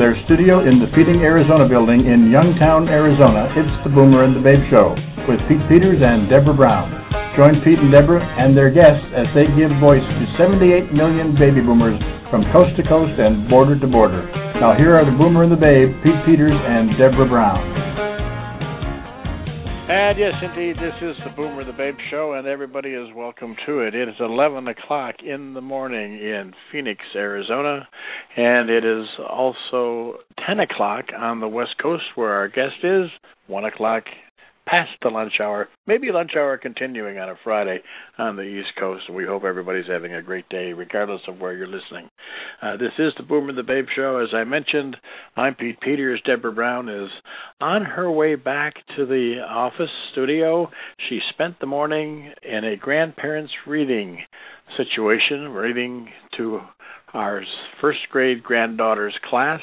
Their studio in the Feeding Arizona building in Youngtown, Arizona, it's the Boomer and the Babe Show with Pete Peters and Deborah Brown. Join Pete and Deborah and their guests as they give voice to 78 million baby boomers from coast to coast and border to border. Now here are the Boomer and the Babe, Pete Peters and Deborah Brown. And yes, indeed, this is the Boomer the Babe Show, and everybody is welcome to it. It is 11 o'clock in the morning in Phoenix, Arizona, and it is also 10 o'clock on the West Coast, where our guest is 1 o'clock past the lunch hour, maybe lunch hour continuing on a Friday on the East Coast. We hope everybody's having a great day, regardless of where you're listening. Uh, this is the Boomer and the Babe Show. As I mentioned, I'm Pete Peters. Deborah Brown is on her way back to the office studio. She spent the morning in a grandparents' reading situation, reading to our first grade granddaughter's class.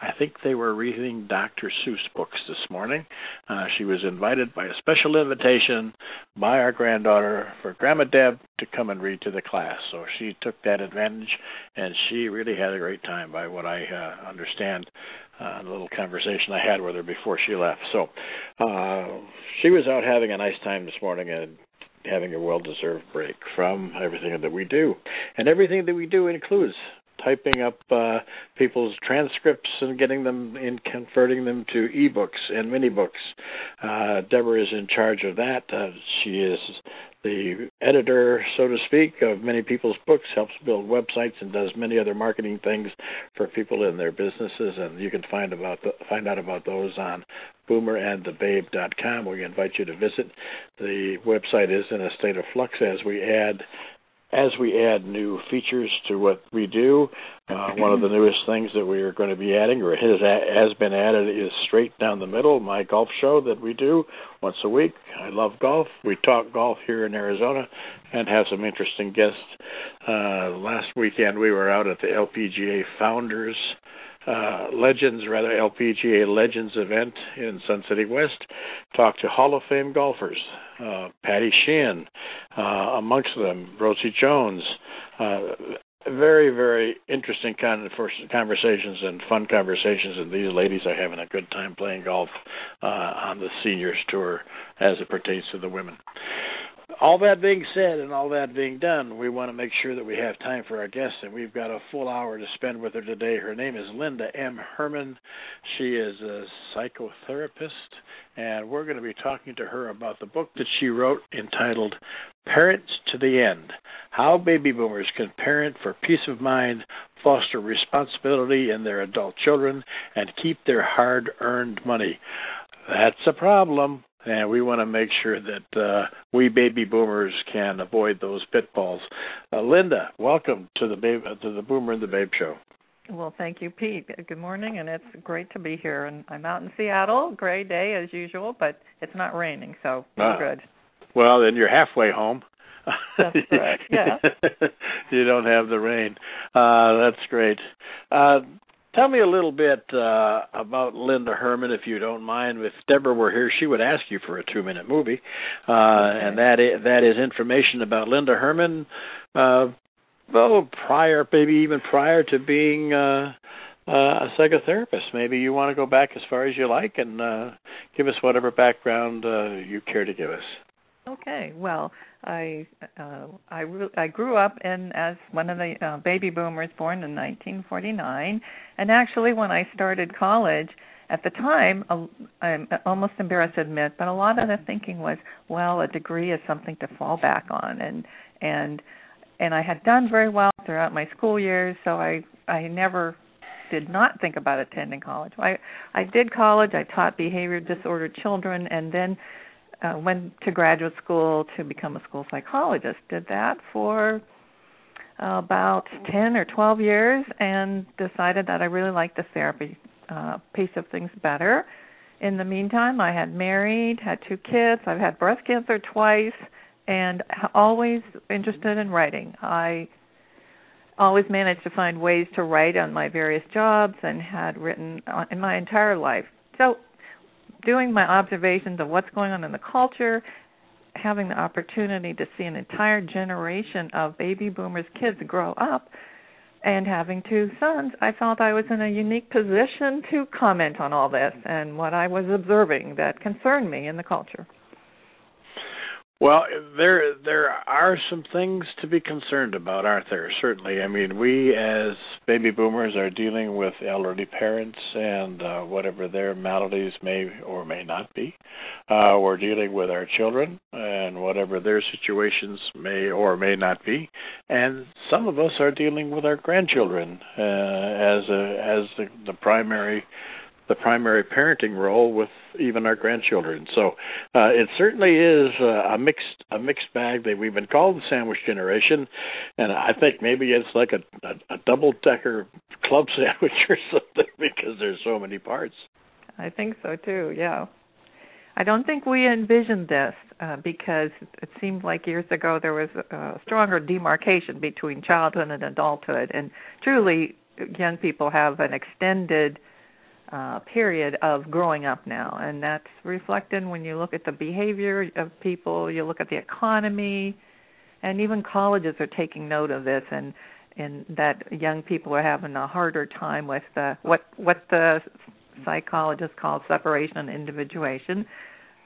I think they were reading Dr. Seuss books this morning. Uh, she was invited by a special invitation by our granddaughter for Grandma Deb to come and read to the class. So she took that advantage, and she really had a great time, by what I uh, understand. Uh, a little conversation I had with her before she left. So uh, she was out having a nice time this morning, and having a well deserved break from everything that we do. And everything that we do includes typing up uh, people's transcripts and getting them and converting them to ebooks and mini books. Uh, Deborah is in charge of that. Uh, she is the editor, so to speak, of many people's books, helps build websites, and does many other marketing things for people in their businesses. And you can find about the, find out about those on boomerandthebabe.com. We invite you to visit. The website is in a state of flux as we add as we add new features to what we do, uh, one of the newest things that we are going to be adding, or has, has been added, is Straight Down the Middle, my golf show that we do once a week. I love golf. We talk golf here in Arizona and have some interesting guests. Uh, last weekend we were out at the LPGA Founders uh, Legends, rather LPGA Legends event in Sun City West. Talked to Hall of Fame golfers, uh, Patty Sheehan, uh, amongst them, Rosie Jones. Uh, very, very interesting kind of conversations and fun conversations, and these ladies are having a good time playing golf uh, on the seniors tour as it pertains to the women all that being said and all that being done, we want to make sure that we have time for our guests, and we've got a full hour to spend with her today. Her name is Linda M. Herman. She is a psychotherapist, and we're going to be talking to her about the book that she wrote entitled Parents to the End How Baby Boomers Can Parent for Peace of Mind, Foster Responsibility in Their Adult Children, and Keep Their Hard Earned Money. That's a problem and we want to make sure that uh, we baby boomers can avoid those pitfalls. Uh, Linda, welcome to the babe, to the Boomer and the Babe Show. Well, thank you, Pete. Good morning, and it's great to be here. And I'm out in Seattle, gray day as usual, but it's not raining, so uh, good. Well, then you're halfway home. That's correct. Yeah. you don't have the rain. Uh, that's great. Uh, Tell me a little bit uh, about Linda Herman, if you don't mind. If Deborah were here, she would ask you for a two-minute movie, uh, okay. and that is, that is information about Linda Herman. Uh, well, prior, maybe even prior to being uh, uh, a psychotherapist. Maybe you want to go back as far as you like and uh, give us whatever background uh, you care to give us. Okay. Well, I uh, I re- I grew up in as one of the uh, baby boomers born in 1949, and actually when I started college, at the time, uh, I'm almost embarrassed to admit, but a lot of the thinking was, well, a degree is something to fall back on, and and and I had done very well throughout my school years, so I I never did not think about attending college. I I did college. I taught behavior disordered children, and then uh, went to graduate school to become a school psychologist. Did that for uh, about 10 or 12 years and decided that I really liked the therapy uh, piece of things better. In the meantime, I had married, had two kids, I've had breast cancer twice, and always interested in writing. I always managed to find ways to write on my various jobs and had written in my entire life. So doing my observations of what's going on in the culture, having the opportunity to see an entire generation of baby boomers kids grow up and having two sons, I felt I was in a unique position to comment on all this and what I was observing that concerned me in the culture. Well, there there are some things to be concerned about, aren't there? Certainly. I mean, we as baby boomers are dealing with elderly parents and uh, whatever their maladies may or may not be. Uh, we're dealing with our children and whatever their situations may or may not be, and some of us are dealing with our grandchildren uh, as a, as the, the primary the primary parenting role with even our grandchildren. So uh, it certainly is uh, a mixed a mixed bag. That we've been called the sandwich generation, and I think maybe it's like a, a, a double decker club sandwich or something because there's so many parts. I think so too. Yeah. I don't think we envisioned this uh, because it seemed like years ago there was a stronger demarcation between childhood and adulthood, and truly, young people have an extended uh, period of growing up now, and that's reflected when you look at the behavior of people, you look at the economy, and even colleges are taking note of this, and and that young people are having a harder time with the what what the psychologists call separation and individuation.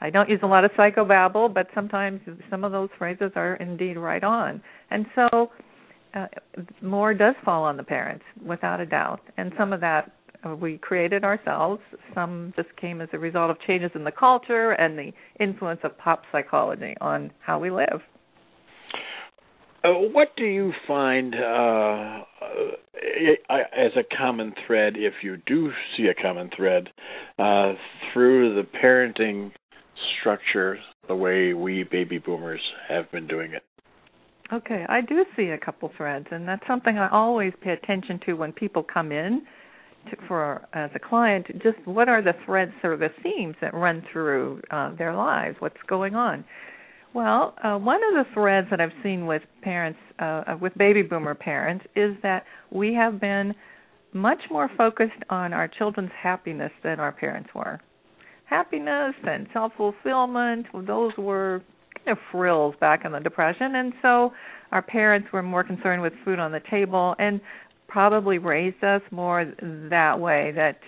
I don't use a lot of psychobabble, but sometimes some of those phrases are indeed right on, and so. Uh, more does fall on the parents, without a doubt, and some of that we created ourselves. Some just came as a result of changes in the culture and the influence of pop psychology on how we live. Uh, what do you find uh, as a common thread, if you do see a common thread, uh, through the parenting structure, the way we baby boomers have been doing it? Okay, I do see a couple threads, and that's something I always pay attention to when people come in to, for as a client, just what are the threads or the themes that run through uh, their lives? What's going on? Well, uh, one of the threads that I've seen with parents, uh, uh, with baby boomer parents, is that we have been much more focused on our children's happiness than our parents were. Happiness and self fulfillment, those were kind of frills back in the Depression, and so our parents were more concerned with food on the table and probably raised us more that way that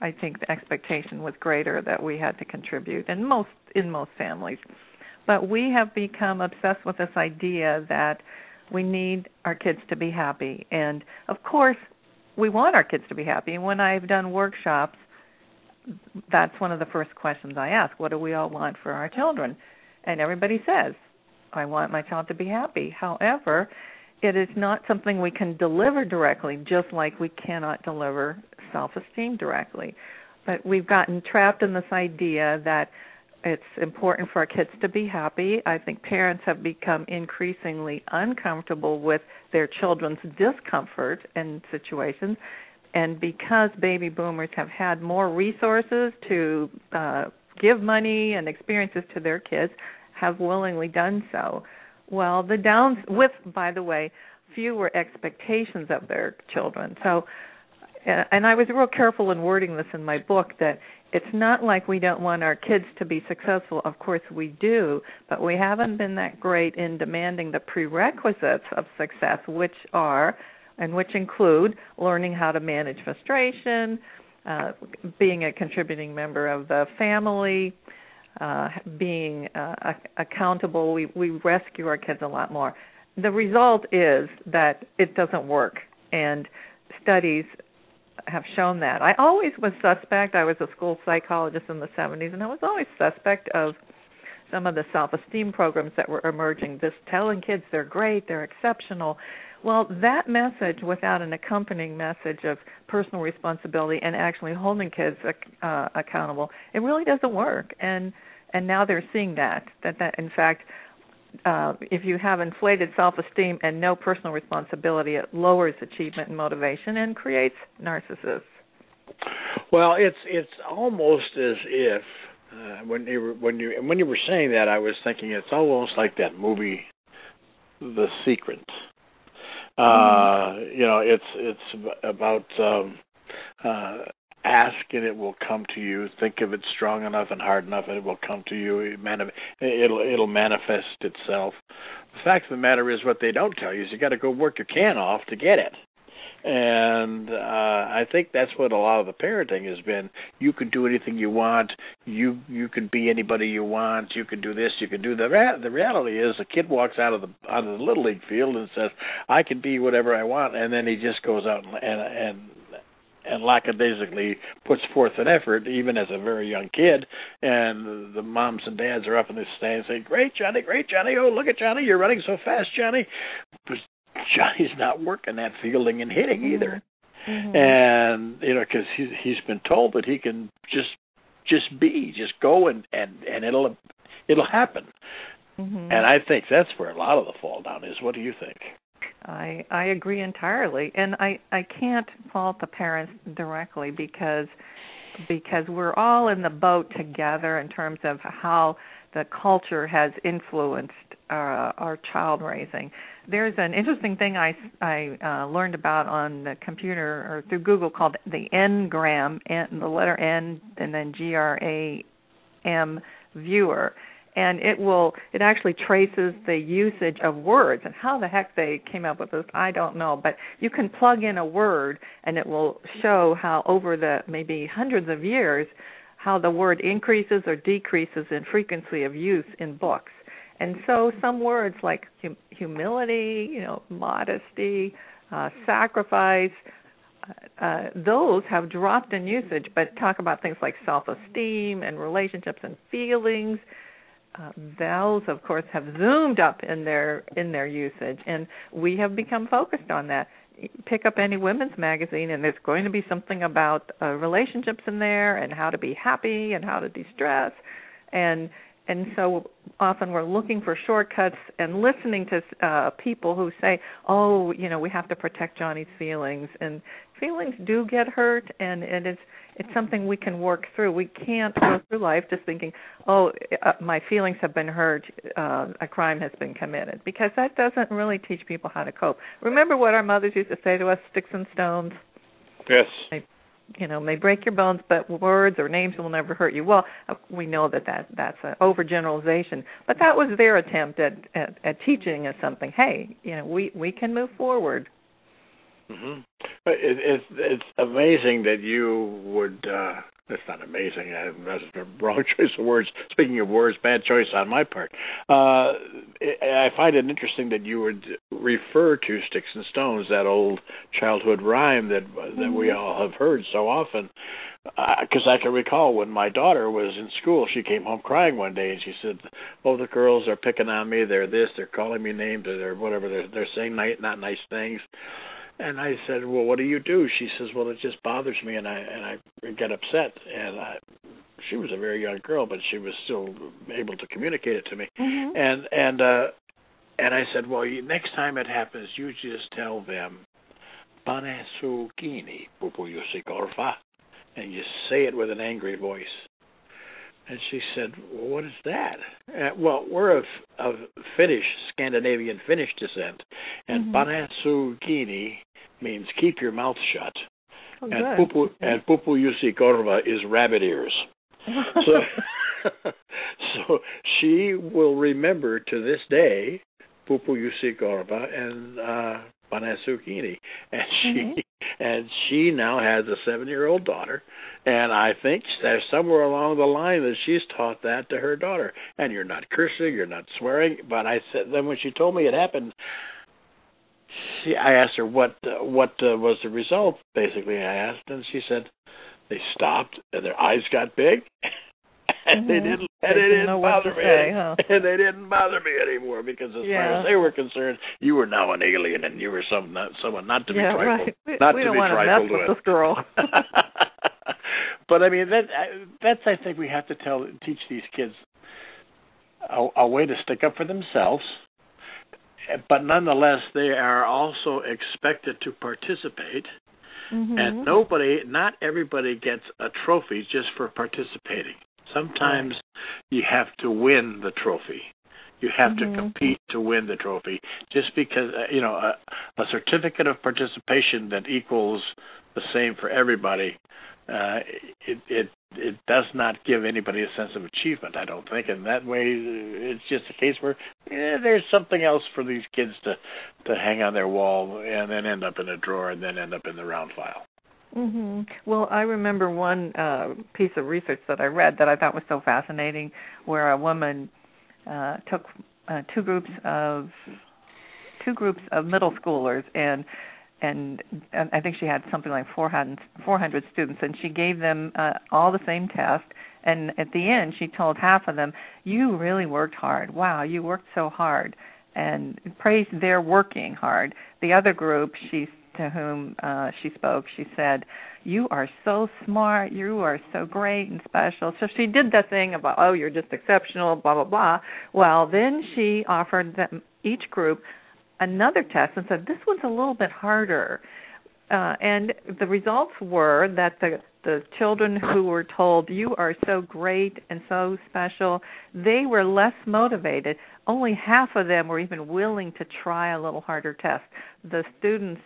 I think the expectation was greater that we had to contribute in most in most families. But we have become obsessed with this idea that we need our kids to be happy and of course we want our kids to be happy. And when I've done workshops that's one of the first questions I ask. What do we all want for our children? And everybody says, I want my child to be happy. However, it is not something we can deliver directly, just like we cannot deliver self esteem directly. But we've gotten trapped in this idea that it's important for our kids to be happy. I think parents have become increasingly uncomfortable with their children's discomfort in situations. And because baby boomers have had more resources to uh, give money and experiences to their kids, have willingly done so. Well, the downs with, by the way, fewer expectations of their children. So, and I was real careful in wording this in my book that it's not like we don't want our kids to be successful. Of course, we do, but we haven't been that great in demanding the prerequisites of success, which are, and which include learning how to manage frustration, uh, being a contributing member of the family, uh, being uh, accountable. We we rescue our kids a lot more. The result is that it doesn't work, and studies have shown that. I always was suspect. I was a school psychologist in the 70s, and I was always suspect of some of the self-esteem programs that were emerging. Just telling kids they're great, they're exceptional. Well, that message, without an accompanying message of personal responsibility and actually holding kids uh, accountable, it really doesn't work. And and now they're seeing that that that in fact, uh, if you have inflated self-esteem and no personal responsibility, it lowers achievement and motivation and creates narcissists. Well, it's it's almost as if uh, when you were, when you when you were saying that, I was thinking it's almost like that movie, The Secret uh, you know, it's it's about um, uh, ask and it will come to you. Think of it strong enough and hard enough, and it will come to you. It it'll it'll manifest itself. The fact of the matter is, what they don't tell you is you got to go work your can off to get it. And uh I think that's what a lot of the parenting has been. You can do anything you want. You you can be anybody you want. You can do this. You can do that. The reality is, a kid walks out of the out of the little league field and says, "I can be whatever I want," and then he just goes out and and, and and lackadaisically puts forth an effort, even as a very young kid. And the moms and dads are up in the stands saying, "Great, Johnny! Great, Johnny! Oh, look at Johnny! You're running so fast, Johnny!" Johnny's not working that fielding and hitting mm-hmm. either. Mm-hmm. And you know, because he's he's been told that he can just just be, just go and and and it'll it'll happen. Mm-hmm. And I think that's where a lot of the fall down is. What do you think? I I agree entirely, and I I can't fault the parents directly because because we're all in the boat together in terms of how the culture has influenced uh, our child raising. There's an interesting thing I I uh, learned about on the computer or through Google called the Ngram, and the letter N and then G R A M viewer and it will it actually traces the usage of words and how the heck they came up with this I don't know but you can plug in a word and it will show how over the maybe hundreds of years how the word increases or decreases in frequency of use in books. And so some words like hum- humility you know modesty uh, sacrifice uh, uh, those have dropped in usage, but talk about things like self-esteem and relationships and feelings. Uh, those of course have zoomed up in their in their usage. And we have become focused on that pick up any women's magazine and there's going to be something about uh, relationships in there and how to be happy and how to de-stress. And and so often we're looking for shortcuts and listening to uh people who say oh you know we have to protect johnny's feelings. And feelings do get hurt and and it's it's something we can work through. We can't go through life just thinking, "Oh, uh, my feelings have been hurt. Uh, a crime has been committed," because that doesn't really teach people how to cope. Remember what our mothers used to say to us: "Sticks and stones." Yes. They, you know, may break your bones, but words or names will never hurt you. Well, uh, we know that, that that's an overgeneralization, but that was their attempt at, at at teaching us something. Hey, you know, we we can move forward. Mm-hmm. It, it's it's amazing that you would. uh That's not amazing. That's the wrong choice of words. Speaking of words, bad choice on my part. Uh I find it interesting that you would refer to "Sticks and Stones," that old childhood rhyme that that mm-hmm. we all have heard so often. Because uh, I can recall when my daughter was in school, she came home crying one day, and she said, "Oh, the girls are picking on me. They're this. They're calling me names. Or they're whatever. They're they're saying nice, not nice things." And I said, "Well, what do you do?" She says, "Well, it just bothers me, and I and I get upset." And I, she was a very young girl, but she was still able to communicate it to me. Mm-hmm. And and uh, and I said, "Well, you, next time it happens, you just tell them, Panesukini Pupuyusikorfa, and you say it with an angry voice." And she said, well, "What is that?" Uh, well, we're of of Finnish, Scandinavian Finnish descent, and mm means keep your mouth shut, oh, and pupu and pupu yusi korva is rabbit ears. so, so she will remember to this day pupu yusi korva and uh, Banasukini, and she mm-hmm. And she now has a seven-year-old daughter, and I think there's somewhere along the line that she's taught that to her daughter. And you're not cursing, you're not swearing. But I said then when she told me it happened, she I asked her what uh, what uh, was the result. Basically, I asked, and she said they stopped and their eyes got big. and mm-hmm. they didn't and they, they didn't, bother me say, huh? and they didn't bother me anymore because as yeah. far as they were concerned you were now an alien and you were some not, someone not to be yeah, trifled right. not we to don't be want trifled to mess with this girl but i mean that that's i think we have to tell teach these kids a, a way to stick up for themselves but nonetheless they are also expected to participate mm-hmm. and nobody not everybody gets a trophy just for participating Sometimes you have to win the trophy. You have mm-hmm. to compete to win the trophy. Just because uh, you know a, a certificate of participation that equals the same for everybody, uh, it, it it does not give anybody a sense of achievement. I don't think, and that way it's just a case where eh, there's something else for these kids to to hang on their wall and then end up in a drawer and then end up in the round file. Hmm Well, I remember one uh piece of research that I read that I thought was so fascinating, where a woman uh took uh, two groups of two groups of middle schoolers and and, I think she had something like 400, 400 students, and she gave them uh, all the same test. And at the end, she told half of them, "You really worked hard. Wow, you worked so hard," and praised their working hard. The other group, she to whom uh, she spoke, she said, "You are so smart. You are so great and special." So she did the thing about, "Oh, you're just exceptional," blah blah blah. Well, then she offered them each group another test and said this one's a little bit harder. Uh, and the results were that the the children who were told you are so great and so special they were less motivated only half of them were even willing to try a little harder test the students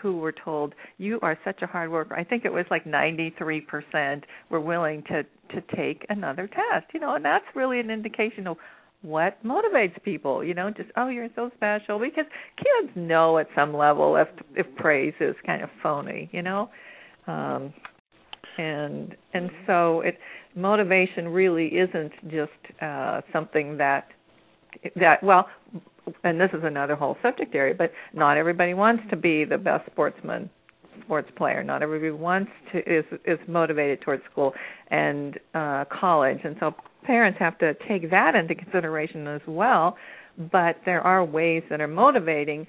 who were told you are such a hard worker. I think it was like 93% were willing to to take another test you know and that's really an indication of what motivates people you know just oh you're so special because kids know at some level if if praise is kind of phony you know? Um and and so it motivation really isn't just uh something that that well and this is another whole subject area but not everybody wants to be the best sportsman sports player. Not everybody wants to is is motivated towards school and uh college. And so parents have to take that into consideration as well but there are ways that are motivating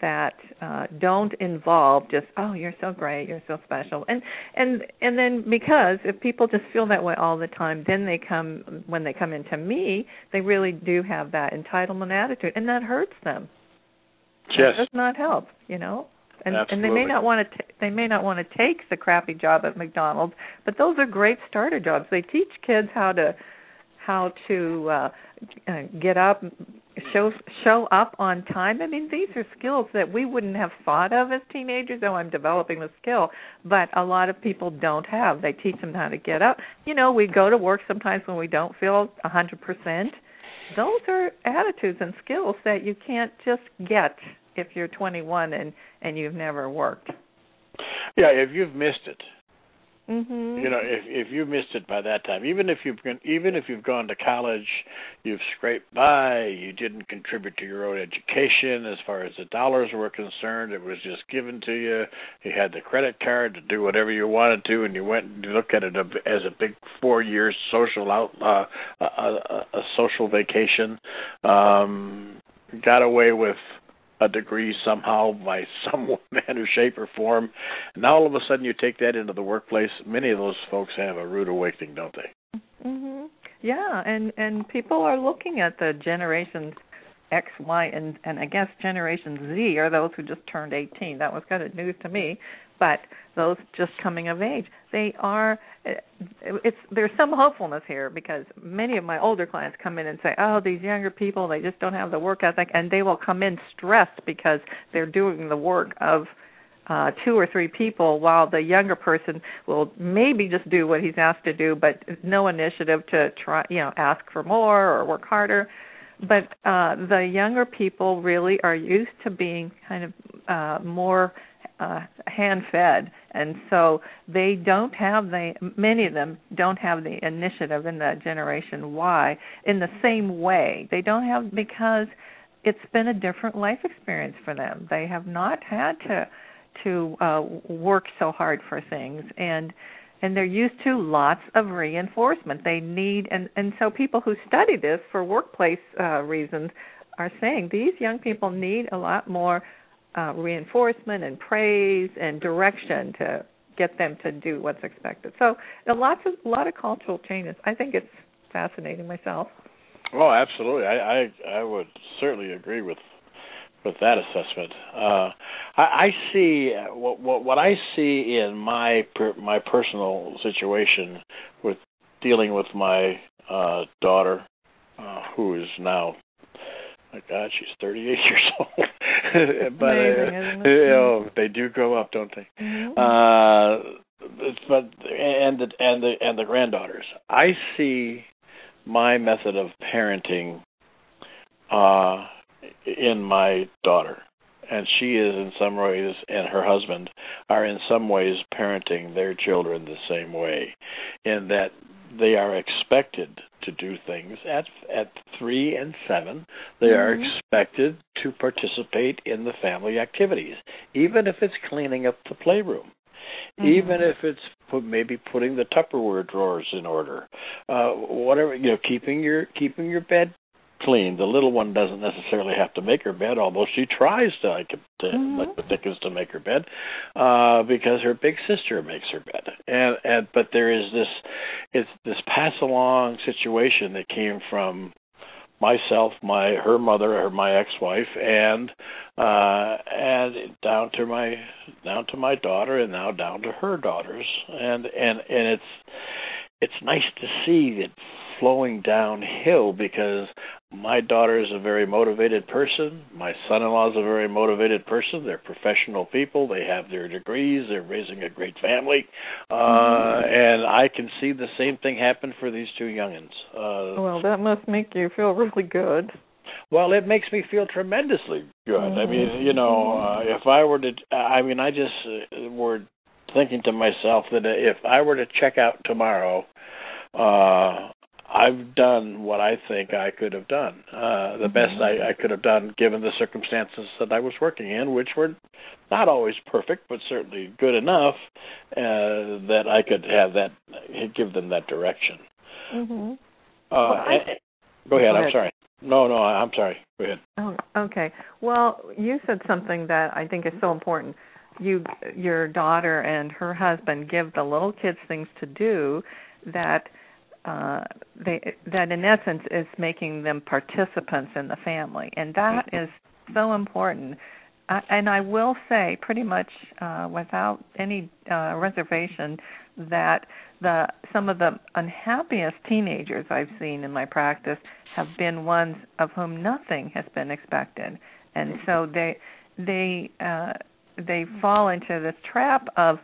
that uh don't involve just oh you're so great you're so special. And and and then because if people just feel that way all the time then they come when they come into me they really do have that entitlement attitude and that hurts them. Yes. it does not help you know? And Absolutely. and they may not want to t- they may not want to take the crappy job at McDonald's but those are great starter jobs. They teach kids how to how to uh, uh get up show show up on time. I mean these are skills that we wouldn't have thought of as teenagers oh i'm developing the skill but a lot of people don't have. They teach them how to get up. You know we go to work sometimes when we don't feel a hundred percent. Those are attitudes and skills that you can't just get if you're 21 and and you've never worked. Yeah if you've missed it Mm-hmm. You know, if if you missed it by that time, even if you've been, even if you've gone to college, you've scraped by, you didn't contribute to your own education as far as the dollars were concerned. It was just given to you. You had the credit card to do whatever you wanted to, and you went and looked at it as a big four year social out, uh, a, a, a social vacation. Um, got away with a degree somehow by some manner, shape, or form. And now all of a sudden you take that into the workplace. Many of those folks have a rude awakening, don't they? Mhm. Yeah, and and people are looking at the generations X, Y, and and I guess Generation Z are those who just turned 18. That was kind of news to me, but those just coming of age, they are. It's there's some hopefulness here because many of my older clients come in and say, "Oh, these younger people, they just don't have the work ethic," and they will come in stressed because they're doing the work of uh two or three people while the younger person will maybe just do what he's asked to do but no initiative to try you know ask for more or work harder but uh the younger people really are used to being kind of uh more uh hand fed. And so they don't have the many of them don't have the initiative in the generation. Y in the same way. They don't have because it's been a different life experience for them. They have not had to to uh work so hard for things. And and they're used to lots of reinforcement. They need and and so people who study this for workplace uh reasons are saying these young people need a lot more uh reinforcement and praise and direction to get them to do what's expected so a lots of a lot of cultural changes i think it's fascinating myself oh absolutely i i i would certainly agree with with that assessment. Uh, I, I see what, what what I see in my per, my personal situation with dealing with my uh, daughter, uh, who is now, my God, she's 38 years old. but Amazing, uh, you know, they do grow up, don't they? Mm-hmm. Uh, but and the and the and the granddaughters. I see my method of parenting uh in my daughter and she is in some ways and her husband are in some ways parenting their children the same way in that they are expected to do things at at 3 and 7 they mm-hmm. are expected to participate in the family activities even if it's cleaning up the playroom mm-hmm. even if it's put, maybe putting the Tupperware drawers in order, uh, whatever you know, keeping your keeping your bed clean. The little one doesn't necessarily have to make her bed, although she tries to like to mm-hmm. like the Dickens to make her bed, uh, because her big sister makes her bed. And and but there is this it's this pass along situation that came from myself, my her mother, or my ex-wife, and uh, and down to my down to my daughter, and now down to her daughters, and and and it's it's nice to see it flowing downhill because my daughter is a very motivated person. My son-in-law is a very motivated person. They're professional people. They have their degrees. They're raising a great family, uh, mm-hmm. and I can see the same thing happen for these two youngins. Uh, well, that must make you feel really good. Well, it makes me feel tremendously good. Mm-hmm. I mean, you know, uh, if I were to, I mean, I just uh, were thinking to myself that if I were to check out tomorrow, uh I've done what I think I could have done, uh, the best I, mm-hmm. I could have done given the circumstances that I was working in, which were not always perfect, but certainly good enough uh, that I could have that, give them that direction. Mm-hmm. Uh, well, I, go ahead. Go I'm ahead. sorry. No, no, I'm sorry. Go ahead. Oh, okay. Well, you said something that I think is so important. You, your daughter and her husband give the little kids things to do that uh, they that in essence is making them participants in the family, and that is so important. Uh, and I will say, pretty much uh, without any uh, reservation, that the some of the unhappiest teenagers I've seen in my practice have been ones of whom nothing has been expected, and so they they uh, they fall into this trap of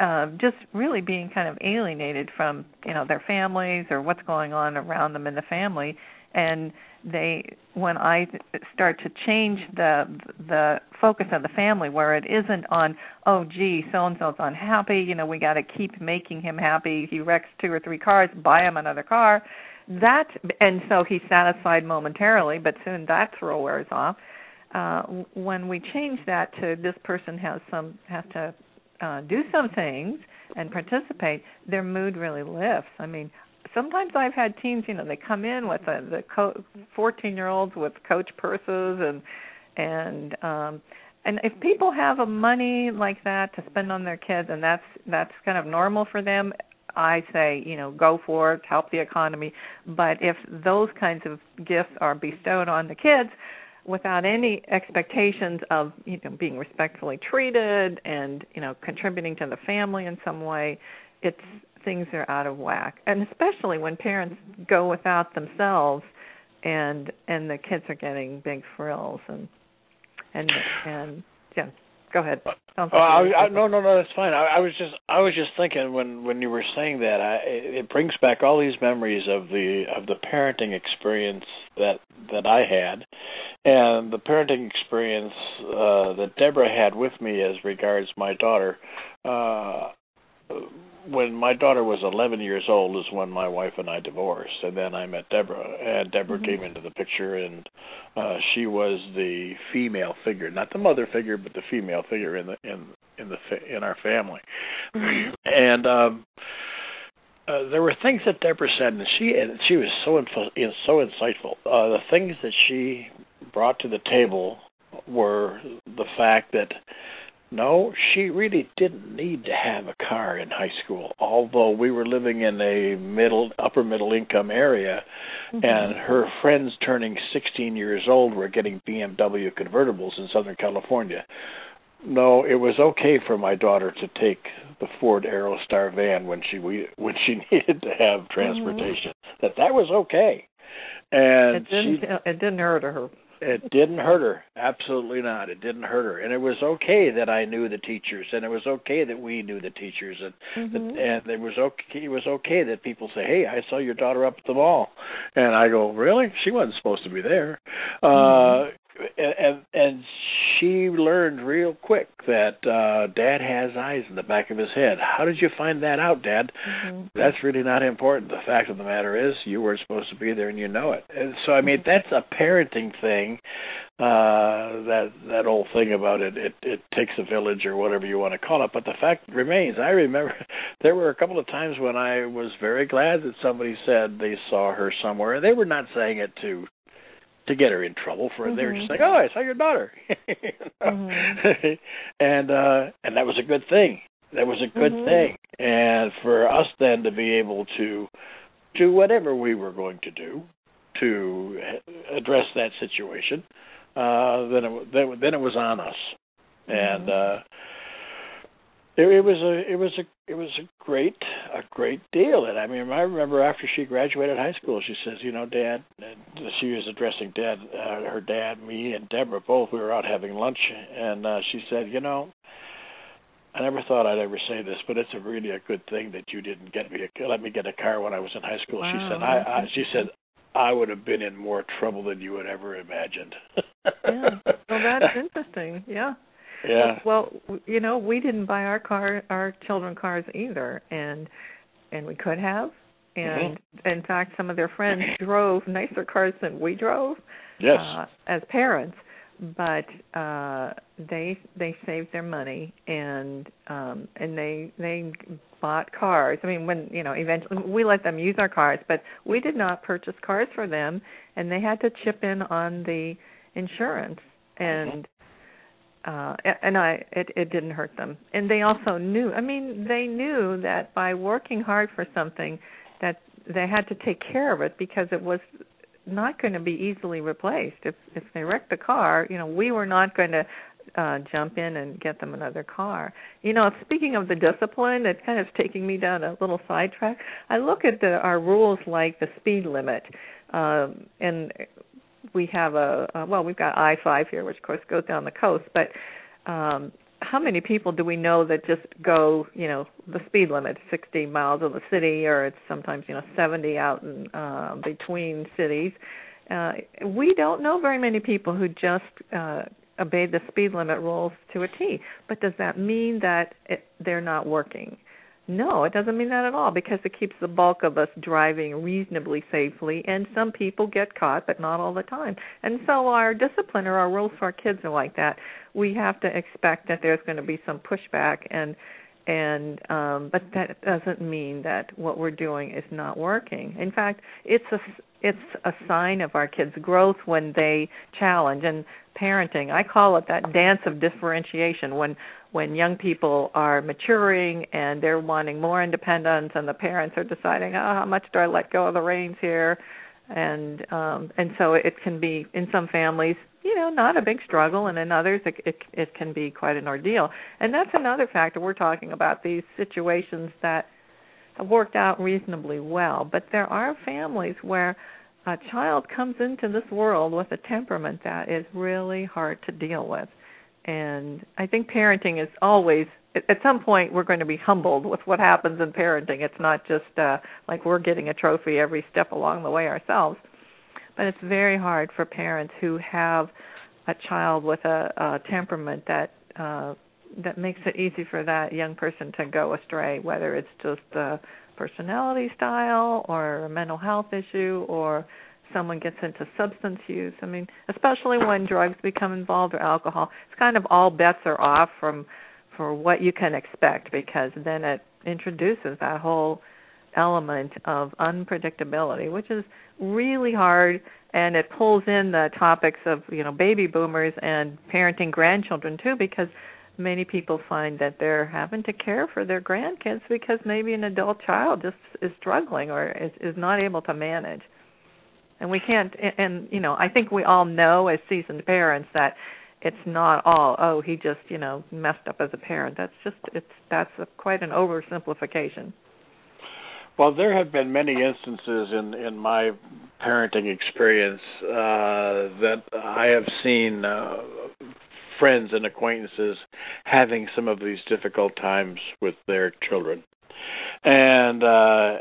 uh, just really being kind of alienated from you know their families or what's going on around them in the family. And they when i start to change the the focus of the family where it isn't on oh gee so and so's unhappy you know we got to keep making him happy. He wrecks two or three cars buy him another car. That and so he's satisfied momentarily but soon that throw wears off uh, when we change that to this person has some has to uh, do some things and participate, their mood really lifts. I mean, sometimes I've had teens, you know, they come in with a, the co- 14 year olds with coach purses and and um and if people have a money like that to spend on their kids and that's that's kind of normal for them I say, you know, go for it, help the economy. But if those kinds of gifts are bestowed on the kids, without any expectations of you know being respectfully treated and you know contributing to the family in some way it's things are out of whack. And especially when parents go without themselves and and the kids are getting big frills and and and yeah go ahead. Uh, I, I, no no no that's fine. I, I was just I was just thinking when when you were saying that I it brings back all these memories of the of the parenting experience that that I had and the parenting experience uh, that Deborah had with me as regards my daughter, uh, when my daughter was 11 years old is when my wife and I divorced, and then I met Deborah, and Deborah mm-hmm. came into the picture, and uh, she was the female figure, not the mother figure, but the female figure in the in in the in our family, mm-hmm. and. um uh, there were things that Deborah said, and she and she was so info, so insightful. Uh, the things that she brought to the table were the fact that no, she really didn't need to have a car in high school. Although we were living in a middle upper middle income area mm-hmm. and her friends turning 16 years old were getting BMW convertibles in Southern California. No, it was okay for my daughter to take the Ford Aerostar van when she we, when she needed to have transportation. Mm-hmm. That that was okay. And it didn't she, it didn't hurt her it didn't hurt her. Absolutely not. It didn't hurt her, and it was okay that I knew the teachers, and it was okay that we knew the teachers, and mm-hmm. and it was okay. It was okay that people say, "Hey, I saw your daughter up at the mall," and I go, "Really? She wasn't supposed to be there." Mm-hmm. Uh, and and she learned real quick that uh dad has eyes in the back of his head. How did you find that out dad? Mm-hmm. that's really not important. The fact of the matter is you weren't supposed to be there and you know it. And so i mean that's a parenting thing uh that that old thing about it. It it takes a village or whatever you want to call it. But the fact remains i remember there were a couple of times when i was very glad that somebody said they saw her somewhere. And they were not saying it to to get her in trouble for mm-hmm. they were just like, Oh, I saw your daughter mm-hmm. and uh and that was a good thing. That was a good mm-hmm. thing. And for us then to be able to do whatever we were going to do to address that situation, uh then it then, then it was on us. And mm-hmm. uh it, it was a it was a it was a great a great deal and i mean i remember after she graduated high school she says you know dad she was addressing dad uh, her dad me and deborah both we were out having lunch and uh she said you know i never thought i'd ever say this but it's a really a good thing that you didn't get me a, let me get a car when i was in high school wow. she said i, I she said I would have been in more trouble than you had ever imagined. yeah. Well, that's interesting. Yeah. Yeah. Well, you know, we didn't buy our car, our children cars either, and and we could have. And mm-hmm. in fact, some of their friends drove nicer cars than we drove. Yes. Uh, as parents, but uh they they saved their money and um and they they bought cars. I mean, when you know, eventually we let them use our cars, but we did not purchase cars for them, and they had to chip in on the insurance. And uh and I it it didn't hurt them. And they also knew I mean they knew that by working hard for something that they had to take care of it because it was not going to be easily replaced. If if they wrecked the car, you know, we were not going to uh jump in and get them another car. You know, speaking of the discipline, it's kind of taking me down a little sidetrack. I look at the our rules like the speed limit. Um and we have a, a well, we've got I five here, which of course goes down the coast, but um how many people do we know that just go, you know, the speed limit, 60 miles in the city, or it's sometimes, you know, 70 out in uh, between cities? Uh, we don't know very many people who just uh, obey the speed limit rules to a T. But does that mean that it, they're not working? No, it doesn't mean that at all because it keeps the bulk of us driving reasonably safely, and some people get caught, but not all the time. And so our discipline or our rules for our kids are like that. We have to expect that there's going to be some pushback, and and um, but that doesn't mean that what we're doing is not working. In fact, it's a it's a sign of our kids' growth when they challenge and parenting. I call it that dance of differentiation when when young people are maturing and they're wanting more independence and the parents are deciding, oh, how much do I let go of the reins here? And um and so it can be in some families, you know, not a big struggle and in others it it, it can be quite an ordeal. And that's another factor we're talking about these situations that have worked out reasonably well, but there are families where a child comes into this world with a temperament that is really hard to deal with and I think parenting is always at some point we're going to be humbled with what happens in parenting. It's not just uh like we're getting a trophy every step along the way ourselves. But it's very hard for parents who have a child with a, a temperament that uh that makes it easy for that young person to go astray, whether it's just a personality style or a mental health issue or someone gets into substance use. I mean, especially when drugs become involved or alcohol, it's kind of all bets are off from for what you can expect because then it introduces that whole element of unpredictability, which is really hard and it pulls in the topics of, you know, baby boomers and parenting grandchildren too because many people find that they're having to care for their grandkids because maybe an adult child just is struggling or is, is not able to manage. And we can't and and you know i think we all know as seasoned parents that it's not all oh he just you know messed up as a parent. That's just it's that's a, quite an oversimplification well there have been many instances in in my parenting experience uh, that I have seen uh, friends and acquaintances having some of these difficult times with their children, and uh,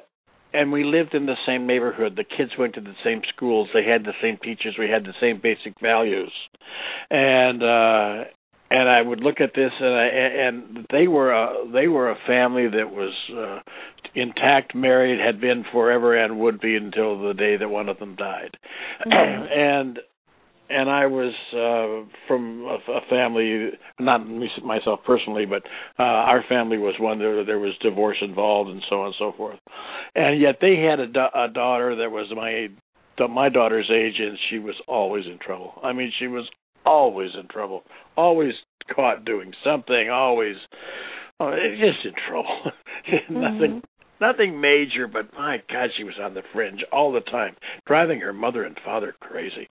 and we lived in the same neighborhood. The kids went to the same schools. They had the same teachers. We had the same basic values, and uh, and I would look at this and I and they were a they were a family that was uh, intact, married, had been forever, and would be until the day that one of them died, mm-hmm. and and I was uh, from a, a family, not me, myself personally, but uh, our family was one there. There was divorce involved, and so on and so forth. And yet they had a, da- a daughter that was my my daughter's age, and she was always in trouble. I mean, she was always in trouble, always caught doing something, always oh, just in trouble. nothing, mm-hmm. nothing major, but my God, she was on the fringe all the time, driving her mother and father crazy.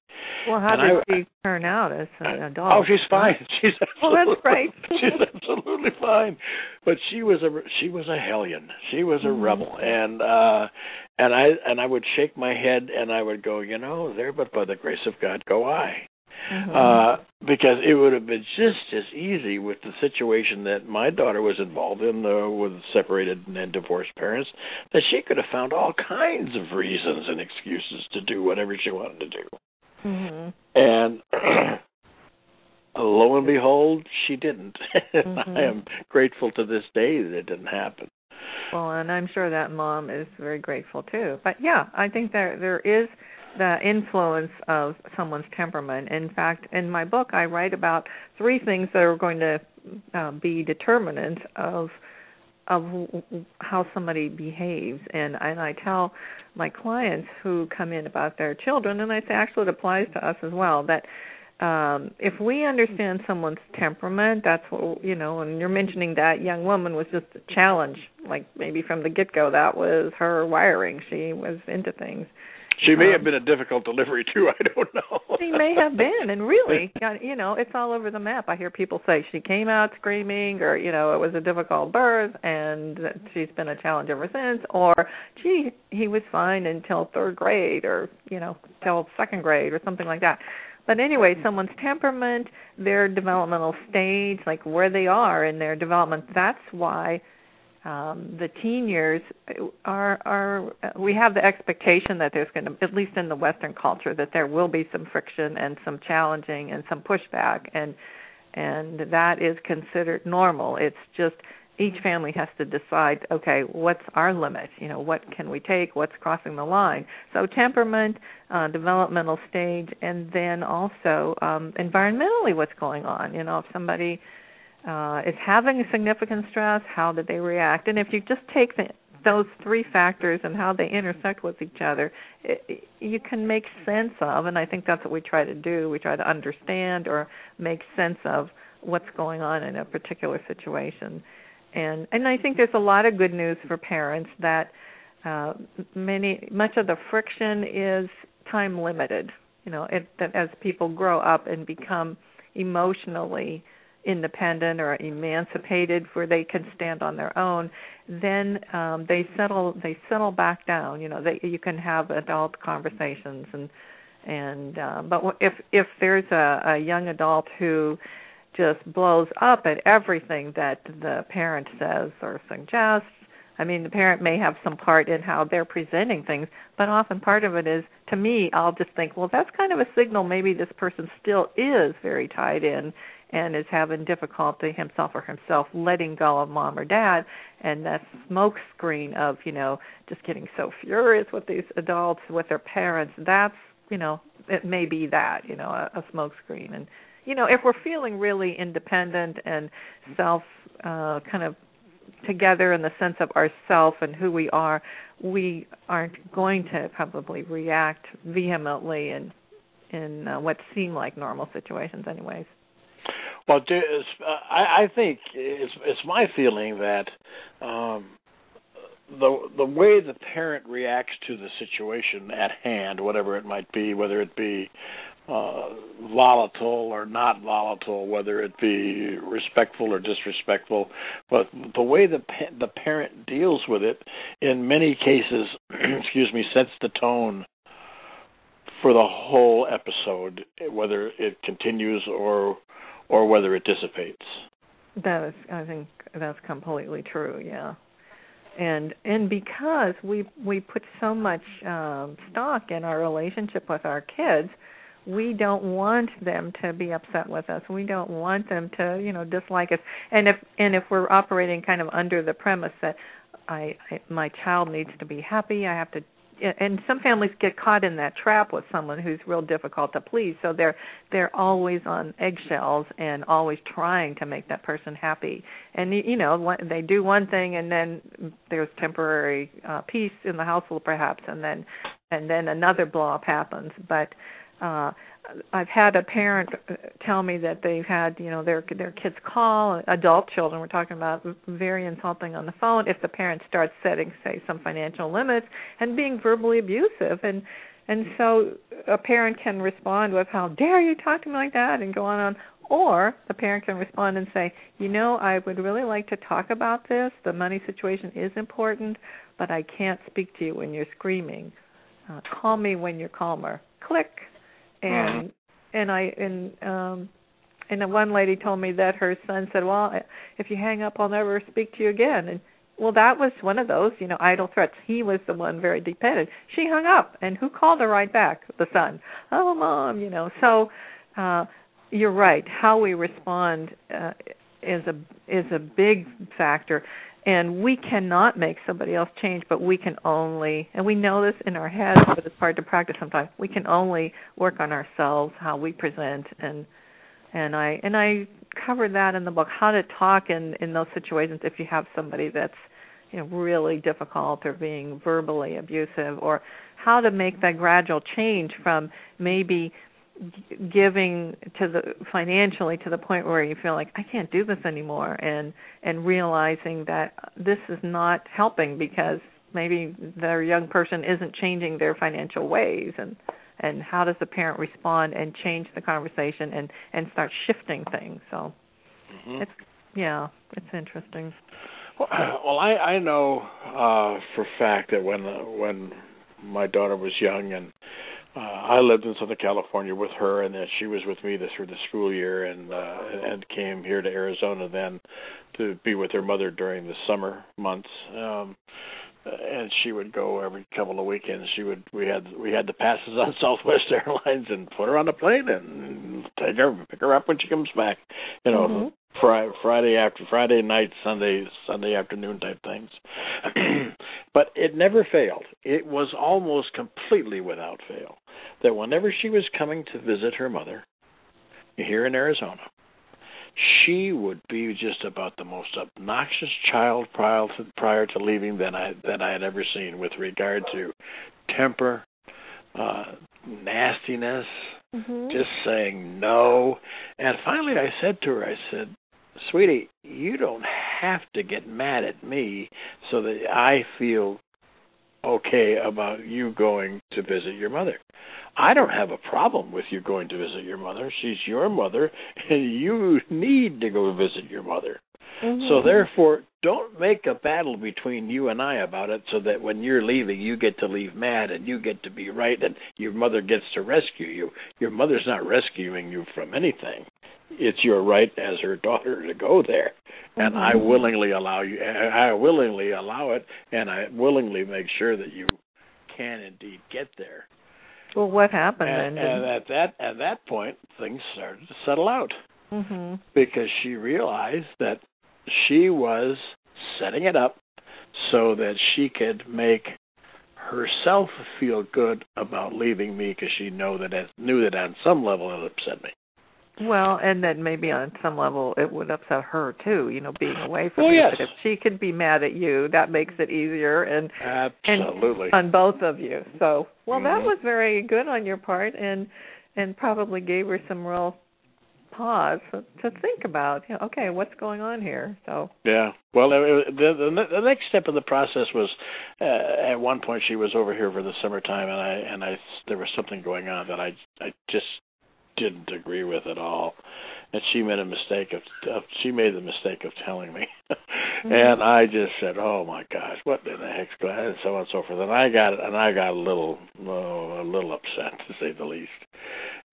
Well, how and did I, she turn out as an adult? Oh, she's fine. She's absolutely, well, that's great. she's absolutely fine. But she was a she was a hellion. She was a mm-hmm. rebel, and uh and I and I would shake my head and I would go, you know, there, but by the grace of God go I. Mm-hmm. Uh, because it would have been just as easy with the situation that my daughter was involved in uh, with separated and divorced parents that she could have found all kinds of reasons and excuses to do whatever she wanted to do. Mm-hmm. And lo and behold, she didn't. Mm-hmm. I am grateful to this day that it didn't happen. Well, and I'm sure that mom is very grateful too. But yeah, I think there there is the influence of someone's temperament. In fact, in my book, I write about three things that are going to uh, be determinants of of how somebody behaves, and and I tell my clients who come in about their children, and I say actually it applies to us as well that um if we understand someone's temperament that's what you know and you're mentioning that young woman was just a challenge like maybe from the get go that was her wiring. She was into things she may um, have been a difficult delivery too. I don't know. she may have been, and really, you know, it's all over the map. I hear people say she came out screaming, or you know, it was a difficult birth, and she's been a challenge ever since. Or, gee, he was fine until third grade, or you know, till second grade, or something like that. But anyway, someone's temperament, their developmental stage, like where they are in their development, that's why um, the teen years are are we have the expectation that there's going to at least in the western culture that there will be some friction and some challenging and some pushback and and that is considered normal. It's just each family has to decide okay what's our limit? You know what can we take? What's crossing the line? So temperament uh developmental stage and then also um environmentally what's going on. You know if somebody uh, is having significant stress, how did they react? And if you just take the, those three factors and how they intersect with each other, it, you can make sense of, and I think that's what we try to do. We try to understand or make sense of what's going on in a particular situation. And and I think there's a lot of good news for parents that uh, many much of the friction is time limited. You know, it, that as people grow up and become emotionally independent or emancipated where they can stand on their own then um they settle they settle back down. You know they you can have adult conversations and and uh, but if if there's a, a young adult who just blows up at everything that the parent says or suggests I mean, the parent may have some part in how they're presenting things, but often part of it is, to me, I'll just think, well, that's kind of a signal maybe this person still is very tied in and is having difficulty himself or herself letting go of mom or dad. And that smoke screen of you know just getting so furious with these adults with their parents that's you know it may be that you know a, a smoke screen. And you know if we're feeling really independent and self uh kind of together in the sense of ourself and who we are we aren't going to probably react vehemently in in uh, what seem like normal situations anyways well, uh, I, I think it's it's my feeling that um, the the way the parent reacts to the situation at hand, whatever it might be, whether it be uh, volatile or not volatile, whether it be respectful or disrespectful, but the way the the parent deals with it, in many cases, excuse me, sets the tone for the whole episode, whether it continues or or whether it dissipates. That is, I think that's completely true. Yeah, and and because we we put so much um, stock in our relationship with our kids, we don't want them to be upset with us. We don't want them to, you know, dislike us. And if and if we're operating kind of under the premise that I, I my child needs to be happy, I have to and some families get caught in that trap with someone who's real difficult to please. So they're they're always on eggshells and always trying to make that person happy. And you know they do one thing and then there's temporary uh peace in the household perhaps and then and then another blow up happens. But uh I've had a parent tell me that they've had, you know, their their kids call adult children. We're talking about very insulting on the phone. If the parent starts setting, say, some financial limits and being verbally abusive, and and so a parent can respond with, "How dare you talk to me like that?" and go on and on. Or the parent can respond and say, "You know, I would really like to talk about this. The money situation is important, but I can't speak to you when you're screaming. Uh, call me when you're calmer." Click and mm. and I and um and then one lady told me that her son said, "Well, if you hang up, I'll never speak to you again." And well, that was one of those, you know, idle threats. He was the one very dependent. She hung up, and who called her right back? The son. Oh, mom, you know. So, uh you're right. How we respond uh, is a is a big factor and we cannot make somebody else change but we can only and we know this in our heads but it's hard to practice sometimes. We can only work on ourselves how we present and and i and i cover that in the book how to talk in in those situations if you have somebody that's you know really difficult or being verbally abusive or how to make that gradual change from maybe giving to the financially to the point where you feel like I can't do this anymore and and realizing that this is not helping because maybe their young person isn't changing their financial ways and and how does the parent respond and change the conversation and and start shifting things so mm-hmm. it's yeah it's interesting well i i know uh for fact that when when my daughter was young and uh, I lived in Southern California with her, and then she was with me through the school year, and uh, and came here to Arizona then to be with her mother during the summer months. Um, and she would go every couple of weekends. She would we had we had the passes on Southwest Airlines and put her on a plane and take her pick her up when she comes back. You know, mm-hmm. Friday, Friday after Friday night, Sunday Sunday afternoon type things. but it never failed. It was almost completely without fail that whenever she was coming to visit her mother here in Arizona, she would be just about the most obnoxious child prior to, prior to leaving that I that I had ever seen with regard to temper, uh nastiness, mm-hmm. just saying no. And finally I said to her, I said, Sweetie, you don't have to get mad at me so that I feel okay about you going to visit your mother. I don't have a problem with you going to visit your mother. She's your mother, and you need to go visit your mother. Mm-hmm. So therefore, don't make a battle between you and I about it, so that when you're leaving, you get to leave mad and you get to be right, and your mother gets to rescue you. Your mother's not rescuing you from anything. It's your right as her daughter to go there, and mm-hmm. I willingly allow you. I willingly allow it, and I willingly make sure that you can indeed get there. Well, what happened and, then? And at that at that point, things started to settle out mm-hmm. because she realized that she was setting it up so that she could make herself feel good about leaving me because she know that it, knew that on some level it upset me. Well, and then maybe on some level it would upset her too, you know, being away from well, you. Yes. But if she could be mad at you, that makes it easier and absolutely and on both of you. So, well, mm-hmm. that was very good on your part, and and probably gave her some real pause to think about. You know, okay, what's going on here? So yeah. Well, the, the the next step of the process was uh, at one point she was over here for the summertime, and I and I there was something going on that I I just didn't agree with at all. and she made a mistake of, of she made the mistake of telling me, Mm-hmm. and I just said, "Oh my gosh, what in the heck's going?" on?" And so on and so forth. And I got and I got a little oh, a little upset to say the least.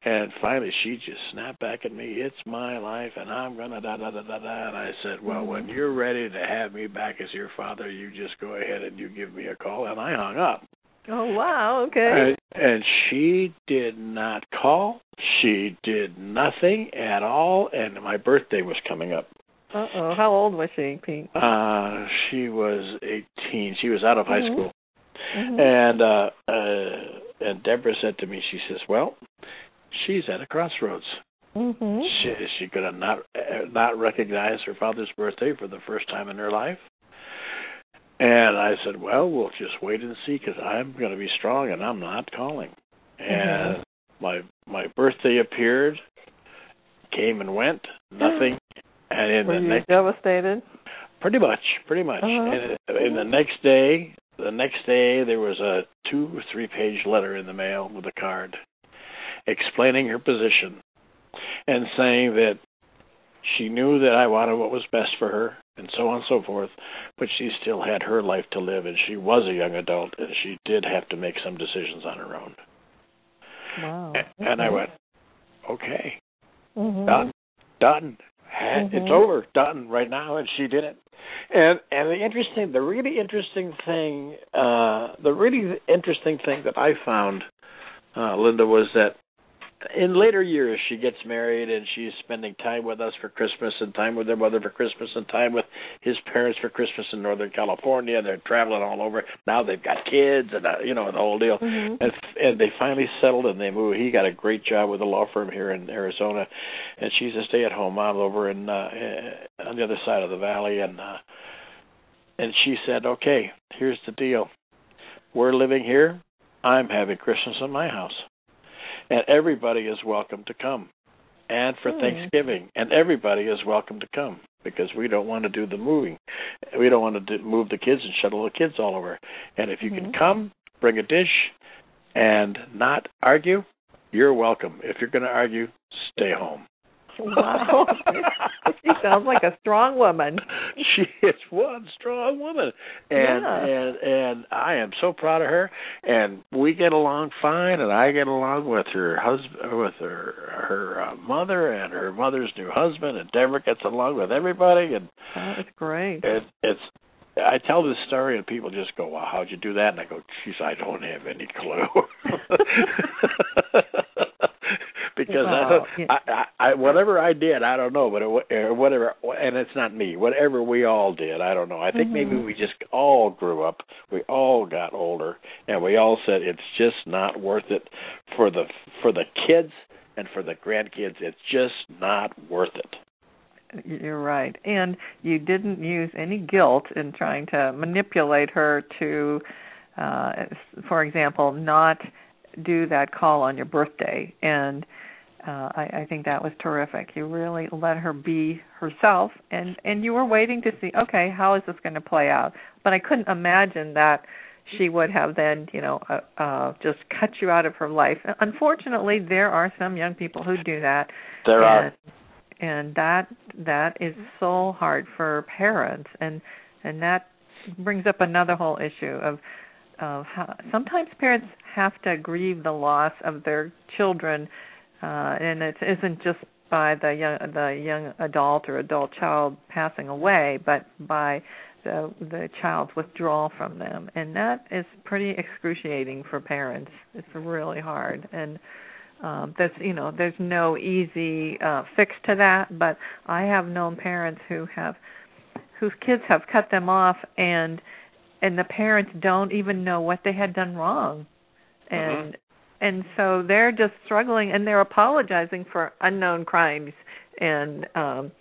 And finally, she just snapped back at me. It's my life, and I'm gonna da da da da da. And I said, "Well, when you're ready to have me back as your father, you just go ahead and you give me a call." And I hung up. Oh wow, okay. And, she did not call. She did nothing at all. And my birthday was coming up. Uh oh. How old was she, Pete? Uh, she was 18. She was out of high Mhm. school. Mhm. And uh, uh, and Deborah said to me, she says, "Well, she's at a crossroads. Mhm. She, is she going to not uh, not recognize her father's birthday for the first time in her life?" And I said, "Well, we'll just wait and see because I'm going to be strong and I'm not calling." And my my birthday appeared, came and went, nothing. And in Were the you next devastated? Pretty much, pretty much. Uh-huh. And, in the next day, the next day there was a two or three page letter in the mail with a card explaining her position and saying that she knew that I wanted what was best for her and so on and so forth, but she still had her life to live and she was a young adult and she did have to make some decisions on her own. Wow. And I went, okay, Mhm. done, done. Ha- It's over, done right now, and she did it. And and the interesting, the really interesting thing, uh, the really interesting thing that I found, uh, Linda, was that in later years she gets married and she's spending time with us for Christmas and time with her mother for Christmas and time with his parents for Christmas in Northern California. They're traveling all over. Now they've got kids and uh, you know the whole deal. Mhm. And and they finally settled and they moved. He got a great job with a law firm here in Arizona, and she's a stay-at-home mom over in uh, uh, on the other side of the valley. And uh, and she said, "Okay, here's the deal. We're living here. I'm having Christmas in my house, and everybody is welcome to come, and for Hmm. Thanksgiving, and everybody is welcome to come." Because we don't want to do the moving, we don't want to do, move the kids and shuttle the kids all over. And if you can Mhm. come, bring a dish, and not argue, you're welcome. If you're going to argue, stay home. Wow. she sounds like a strong woman. she is one strong woman, and Yeah. and and I am so proud of her. And we get along fine, and I get along with her husband, with her her uh, mother, and her mother's new husband, and Deborah gets along with everybody, and That is great. it, it's I tell this story and people just go, "Wow, how'd you do that?" And I go, "Geez, I don't have any clue." because I, don't. I, I, I, whatever I did, I don't know, but it, whatever, and it's not me. Whatever we all did, I don't know. I think maybe Mhm. we just all grew up, we all got older, and we all said it's just not worth it for the for the kids and for the grandkids. It's just not worth it. You're right. And you didn't use any guilt in trying to manipulate her to, uh, for example, not do that call on your birthday. And uh, I, I think that was terrific. You really let her be herself, and and you were waiting to see, okay, how is this going to play out? But I couldn't imagine that she would have then, you know, uh, uh, just cut you out of her life. Unfortunately, there are some young people who do that There are. and, and that that is so hard for parents and and that brings up another whole issue of of how sometimes parents have to grieve the loss of their children uh and it isn't just by the young the young adult or adult child passing away but by the the child's withdrawal from them. And that is pretty excruciating for parents. It's really hard. And um there's you know there's no easy uh fix to that but i have known parents who have whose kids have cut them off and and the parents don't even know what they had done wrong. And and so they're just struggling and they're apologizing for unknown crimes. And um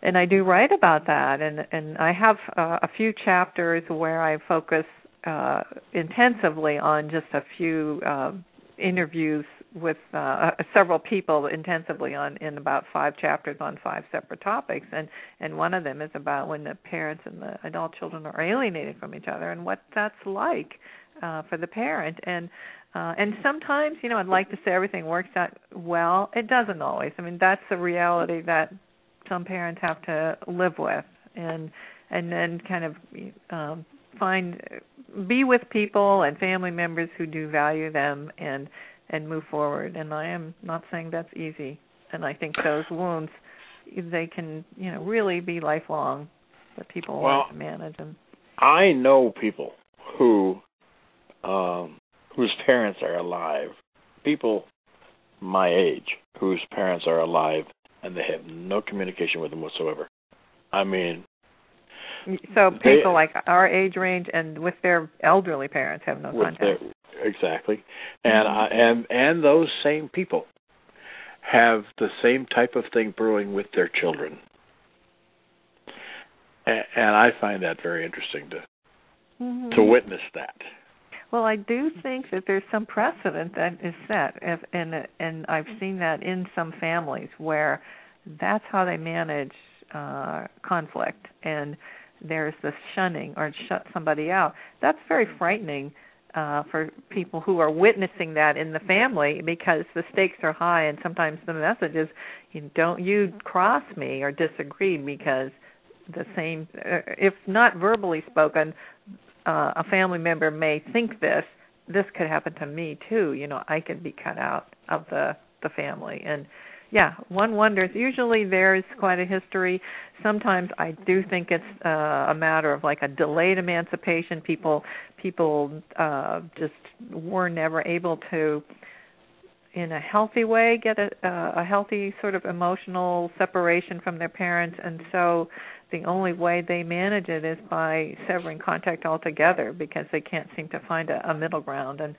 and I do write about that. And and I have uh, a few chapters where I focus uh intensively on just a few uh, interviews with uh, several people intensively on in about five chapters on five separate topics. And and one of them is about when the parents and the adult children are alienated from each other and what that's like uh for the parent. And Uh, and sometimes, you know, I'd like to say everything works out well. It doesn't always. I mean, that's the reality that some parents have to live with, and and then kind of um, find be with people and family members who do value them and and move forward. And I am not saying that's easy. And I think those wounds they can you know really be lifelong, but people well, want to manage them. I know people who um whose parents are alive, people my age whose parents are alive and they have no communication with them whatsoever. I mean, so people they, like our age range and with their elderly parents have no contact. Their, exactly, and mm-hmm. uh, and and those same people have the same type of thing brewing with their children, and, and I find that very interesting to mm-hmm. to witness that. Well, I do think that there's some precedent that is set, if, and and I've seen that in some families where that's how they manage uh conflict and there's this shunning or shut somebody out. That's very frightening uh for people who are witnessing that in the family because the stakes are high and sometimes the message is you don't you cross me or disagree because the same uh, if not verbally spoken uh, a family member may think this this could happen to me too. You know i could be cut out of the the family. And yeah one wonders usually there's quite a history. Sometimes i do think it's uh, a matter of like a delayed emancipation. People people uh just were never able to in a healthy way get a a healthy sort of emotional separation from their parents. And so the only way they manage it is by severing contact altogether because they can't seem to find a, a middle ground. And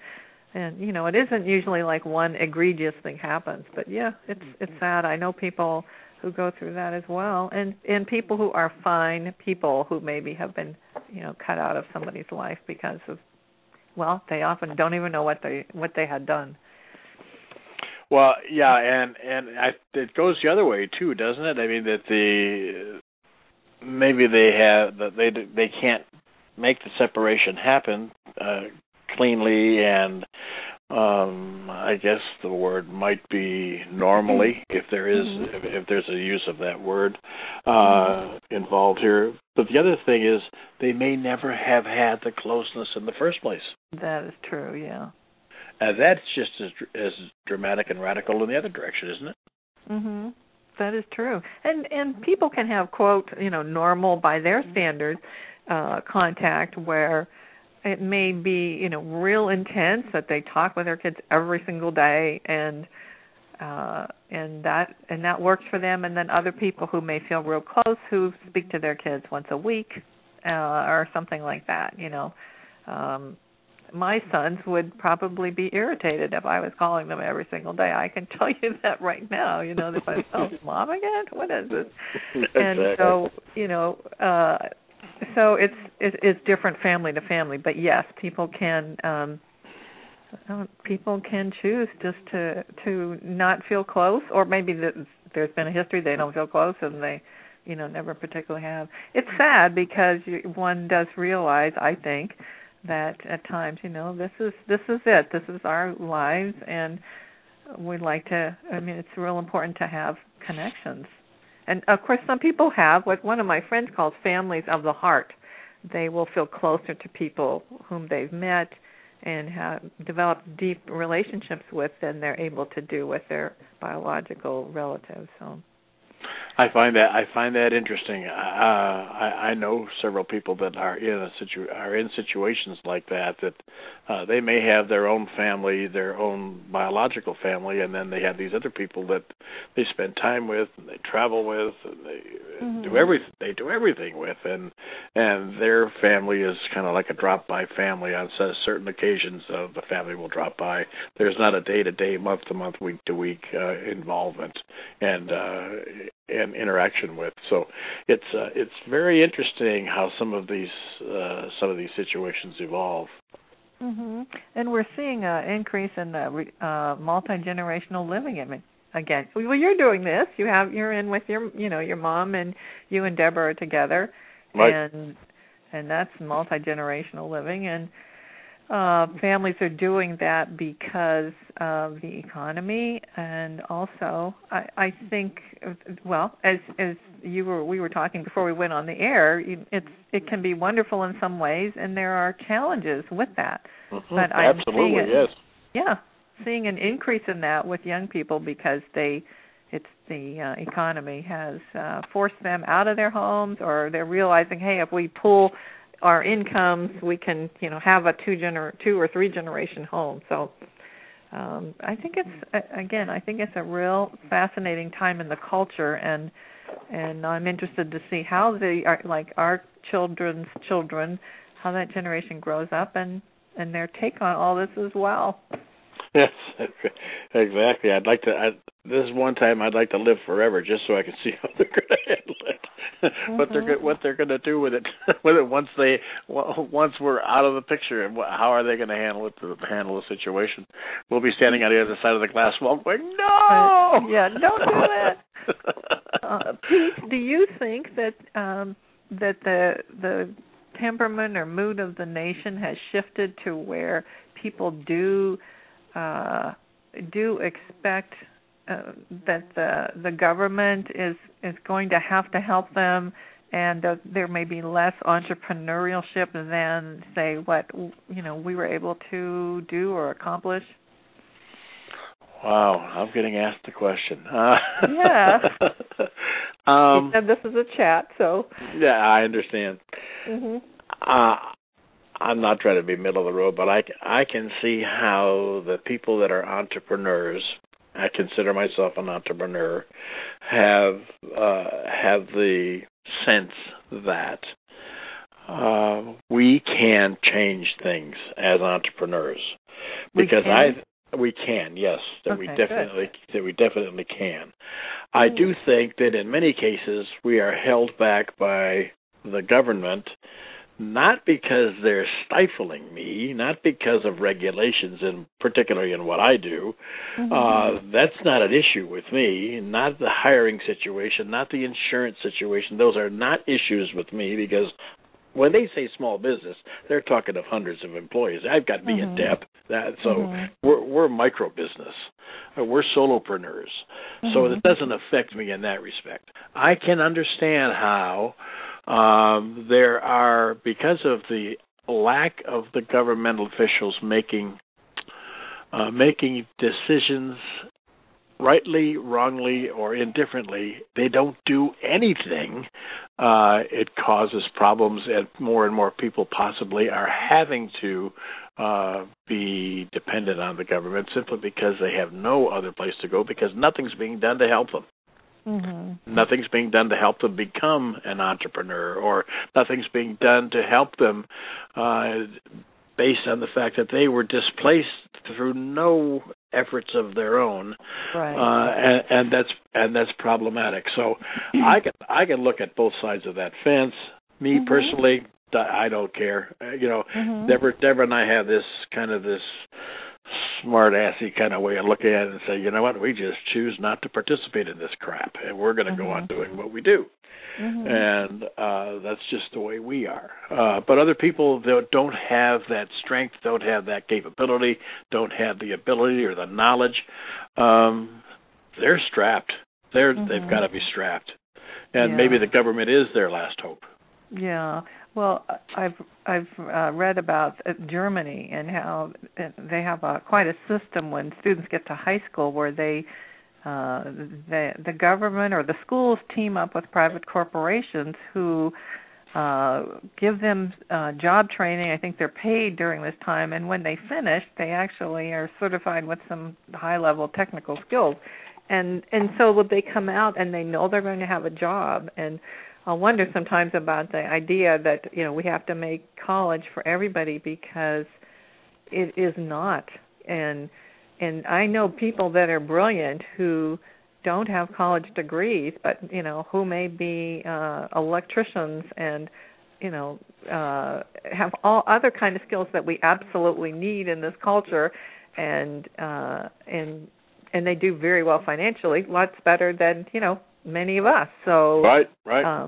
and you know it isn't usually like one egregious thing happens but yeah it's mm-hmm. it's sad. I know people who go through that as well. And and people who are fine people who maybe have been you know cut out of somebody's life because of well they often don't even know what they what they had done well yeah and and I, it goes the other way too doesn't it? I mean that the maybe they have that they they can't make the separation happen uh cleanly and um i guess the word might be normally if there is, mm-hmm. if, if there's a use of that word uh involved here. But the other thing is they may never have had the closeness in the first place. That is true yeah and that's just as as dramatic and radical in the other direction isn't it? Mhm that is true. And and people can have quote you know normal by their standards uh contact where it may be you know real intense that they talk with their kids every single day and uh and that and that works for them. And then other people who may feel real close who speak to their kids once a week uh or something like that you know. Um my sons would probably be irritated if I was calling them every single day. I can tell you that right now. You know, if I oh, mom again, what is this? Exactly. And so, you know, uh so it's it, it's different family to family but yes people can um uh, people can choose just to to not feel close or maybe the, there's been a history they don't feel close and they you know never particularly have it's sad because you, one does realize i think that at times you know this is this is it this is our lives and we'd like to i mean it's real important to have connections and of course, some people have what one of my friends calls families of the heart. They will feel closer to people whom they've met and have developed deep relationships with than they're able to do with their biological relatives. So I find that I find that interesting. Uh, I, I know several people that are in a situ are in situations like that that uh, they may have their own family, their own biological family, and then they have these other people that they spend time with, and they travel with, and they mm-hmm. do everything. They do everything with, and and their family is kind of like a drop by family on certain occasions. Uh, the family will drop by. There's not a day to day, month to month, week to week uh, involvement, and uh, and interaction with. So it's uh, it's very interesting how some of these uh, some of these situations evolve. Mhm. And we're seeing an increase in the uh, multi generational living. I mean, again, well, you're doing this. You have you're in with your you know your mom and you and Deborah are together, right. and and that's multi generational living and uh, families are doing that because of the economy, and also I, I think, well, as as you were we were talking before we went on the air, it's it can be wonderful in some ways, and there are challenges with that. Mm-hmm. But I'm absolutely seeing, yes, yeah, seeing an increase in that with young people because they it's the uh, economy has uh, forced them out of their homes or they're realizing hey if we pull our incomes we can you know have a two gener two or three generation home. So um i think it's again i think it's a real fascinating time in the culture and and i'm interested to see how the like our children's children how that generation grows up and and their take on all this as well Yes, exactly. I'd like to. I, this is one time I'd like to live forever, just so I can see how they're going to handle it, mm-hmm. what they're what they're going to do with it, with it once they once we're out of the picture, and how are they going to handle it to handle the situation? We'll be standing on the other side of the glass wall, going, "No, yeah, don't do that." uh, Pete, do you think that um that the the temperament or mood of the nation has shifted to where people do uh, do expect uh, that the the government is is going to have to help them, and uh, there may be less entrepreneurship than say what you know we were able to do or accomplish. Wow, I'm getting asked the question. Uh, yeah. um, and this is a chat, so. Yeah, I understand. hmm Uh, I'm not trying to be middle of the road, but I I can see how the people that are entrepreneurs, I consider myself an entrepreneur, have uh, have the sense that uh, we can change things as entrepreneurs because I we can yes that okay, we definitely good. that we definitely can. I do think that in many cases we are held back by the government not because they're stifling me, not because of regulations, and particularly in what I do. Mm-hmm. Uh, that's not an issue with me. Not the hiring situation, not the insurance situation. Those are not issues with me because when they say small business, they're talking of hundreds of employees. I've got me mm-hmm. in depth. That so mm-hmm. we're we're micro business. Uh, we're solopreneurs. So Mm-hmm. it doesn't affect me in that respect. I can understand how um, there are because of the lack of the governmental officials making uh, making decisions rightly, wrongly, or indifferently, they don't do anything. Uh, it causes problems, and more and more people possibly are having to uh, be dependent on the government simply because they have no other place to go because nothing's being done to help them. Mm-hmm. Nothing's being done to help them become an entrepreneur, or nothing's being done to help them uh, based on the fact that they were displaced through no efforts of their own, right. uh, and, and that's and that's problematic. So I can I can look at both sides of that fence. Me mm-hmm. personally, I don't care. Uh, you know, mm-hmm. Deborah, Deborah and I have this kind of this smart assy kind of way of looking at it and say, you know what, we just choose not to participate in this crap, and we're going to mm-hmm. go on doing what we do. Mm-hmm. And uh, that's just the way we are. Uh, but other people that don't have that strength, don't have that capability, don't have the ability or the knowledge, um, they're strapped. They're Mm-hmm. they've got to be strapped, and Yeah. maybe the government is their last hope. Yeah. Well, I've I've uh, read about uh, Germany and how they have a quite a system when students get to high school where they uh the the government or the schools team up with private corporations who uh give them uh job training. I think they're paid during this time. And when they finish they actually are certified with some high level technical skills. And and so they come out and they know they're going to have a job. And I wonder sometimes about the idea that you know we have to make college for everybody because it is not. And and I know people that are brilliant who don't have college degrees but you know who may be uh electricians and you know uh have all other kind of skills that we absolutely need in this culture. And uh and and they do very well financially lots better than you know many of us. So right right. uh,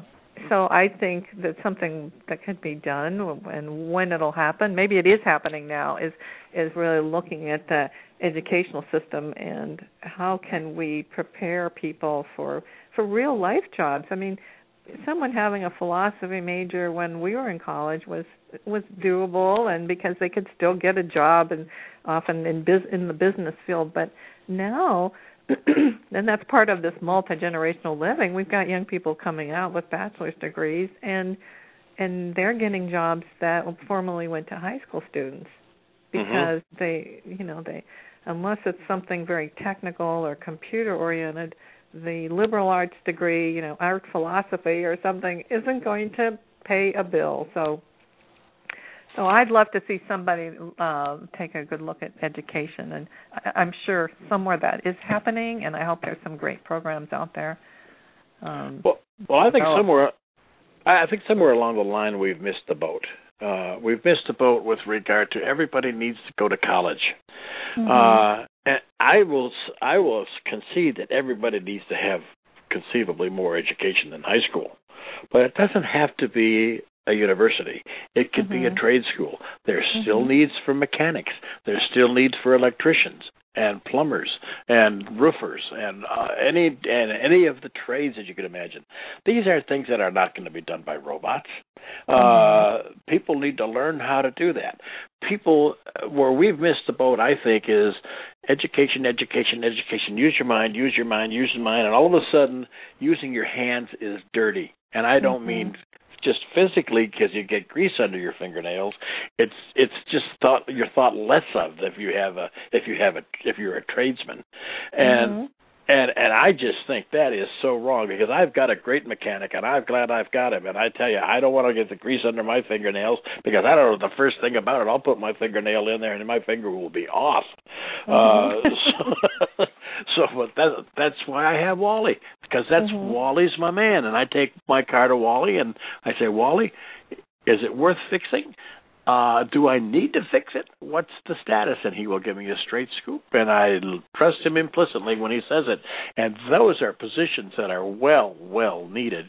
so I think that something that could be done, and when it'll happen, maybe it is happening now, is is really looking at the educational system and how can we prepare people for for real life jobs. I mean, someone having a philosophy major when we were in college was was doable and because they could still get a job and often in biz in the business field. But now and that's part of this multi-generational living we've got young people coming out with bachelor's degrees and and they're getting jobs that formerly went to high school students Mm-hmm. because mm-hmm. they you know they unless it's something very technical or computer oriented the liberal arts degree you know art philosophy or something isn't going to pay a bill so so I'd love to see somebody uh, take a good look at education, and I, I'm sure somewhere that is happening, and I hope there's some great programs out there. Um, well, well, I think somewhere, I think somewhere along the line we've missed the boat uh, we've missed the boat with regard to everybody needs to go to college. Mm-hmm. Uh, and I will I will concede that everybody needs to have conceivably more education than high school, but it doesn't have to be a university. It could mm-hmm. be a trade school. There's mm-hmm. still needs for mechanics. There's still needs for electricians and plumbers and roofers and uh, any and any of the trades that you could imagine. These are things that are not going to be done by robots. Mm-hmm. Uh, people need to learn how to do that. People where we've missed the boat, I think, is education, education, education. Use your mind, use your mind, use your mind, and all of a sudden, using your hands is dirty. And I don't mm-hmm. mean just physically because you get grease under your fingernails. It's it's just thought you're thought less of if you have a if you have a if you're a tradesman, and mm-hmm. And and I just think that is so wrong because I've got a great mechanic and I'm glad I've got him and I tell you I don't want to get the grease under my fingernails because I don't know the first thing about it. I'll put my fingernail in there and my finger will be off. Mm-hmm. Uh, so, so but that that's why I have Wally because that's mm-hmm. Wally's my man and I take my car to Wally and I say Wally, is it worth fixing? Uh, do I need to fix it? What's the status? And he will give me a straight scoop, and I trust him implicitly when he says it. And those are positions that are well, well needed,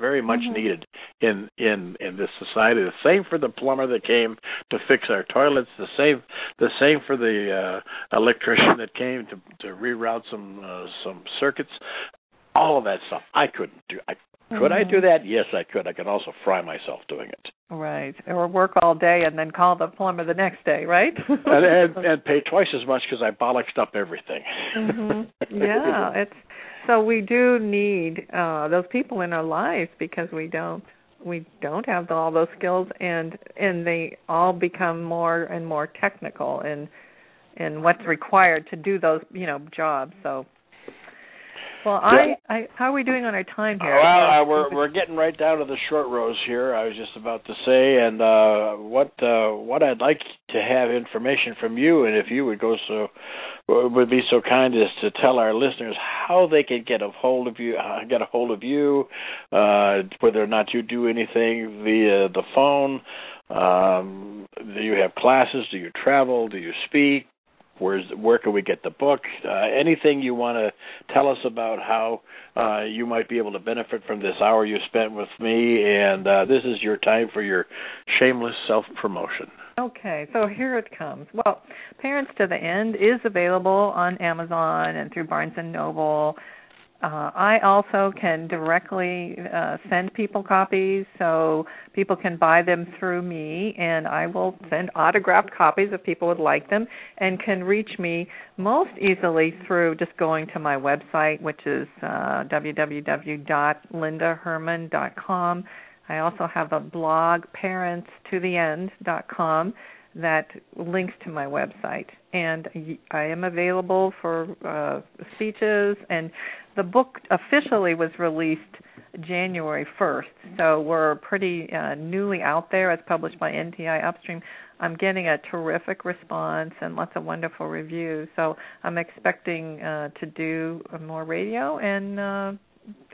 very much mm-hmm. needed in in in this society. The same for the plumber that came to fix our toilets. The same the same for the uh, electrician that came to to reroute some uh, some circuits. All of that stuff I couldn't do. I could I Mm-hmm. do that? Yes, I could. I could also fry myself doing it. Right, or work all day and then call the plumber the next day, right? and, and and pay twice as much because I bollocksed up everything. hmm Yeah, it's so we do need uh those people in our lives because we don't we don't have all those skills and and they all become more and more technical in in what's required to do those you know jobs. So well, I, I how are we doing on our time here? Well, uh, we're we're getting right down to the short rows here. I was just about to say, and uh, what uh, what I'd like to have information from you, and if you would go so would be so kind as to tell our listeners how they can get a hold of you, uh, get a hold of you, uh, whether or not you do anything via the phone. Um, do you have classes? Do you travel? Do you speak? Where's where can we get the book? Uh, anything you want to tell us about how uh, you might be able to benefit from this hour you spent with me, and uh, this is your time for your shameless self promotion. Okay, so here it comes. Well, Parents to the End is available on Amazon and through Barnes and Noble. Uh, I also can directly uh, send people copies, so people can buy them through me, and I will send autographed copies if people would like them, and can reach me most easily through just going to my website, which is uh, www.lindaherman.com. I also have a blog, parentstotheend.com, that links to my website. And I am available for uh, speeches, and the book officially was released January 1st, so we're pretty uh, newly out there. It's published by NTI Upstream. I'm getting a terrific response and lots of wonderful reviews. So I'm expecting uh, to do more radio and uh,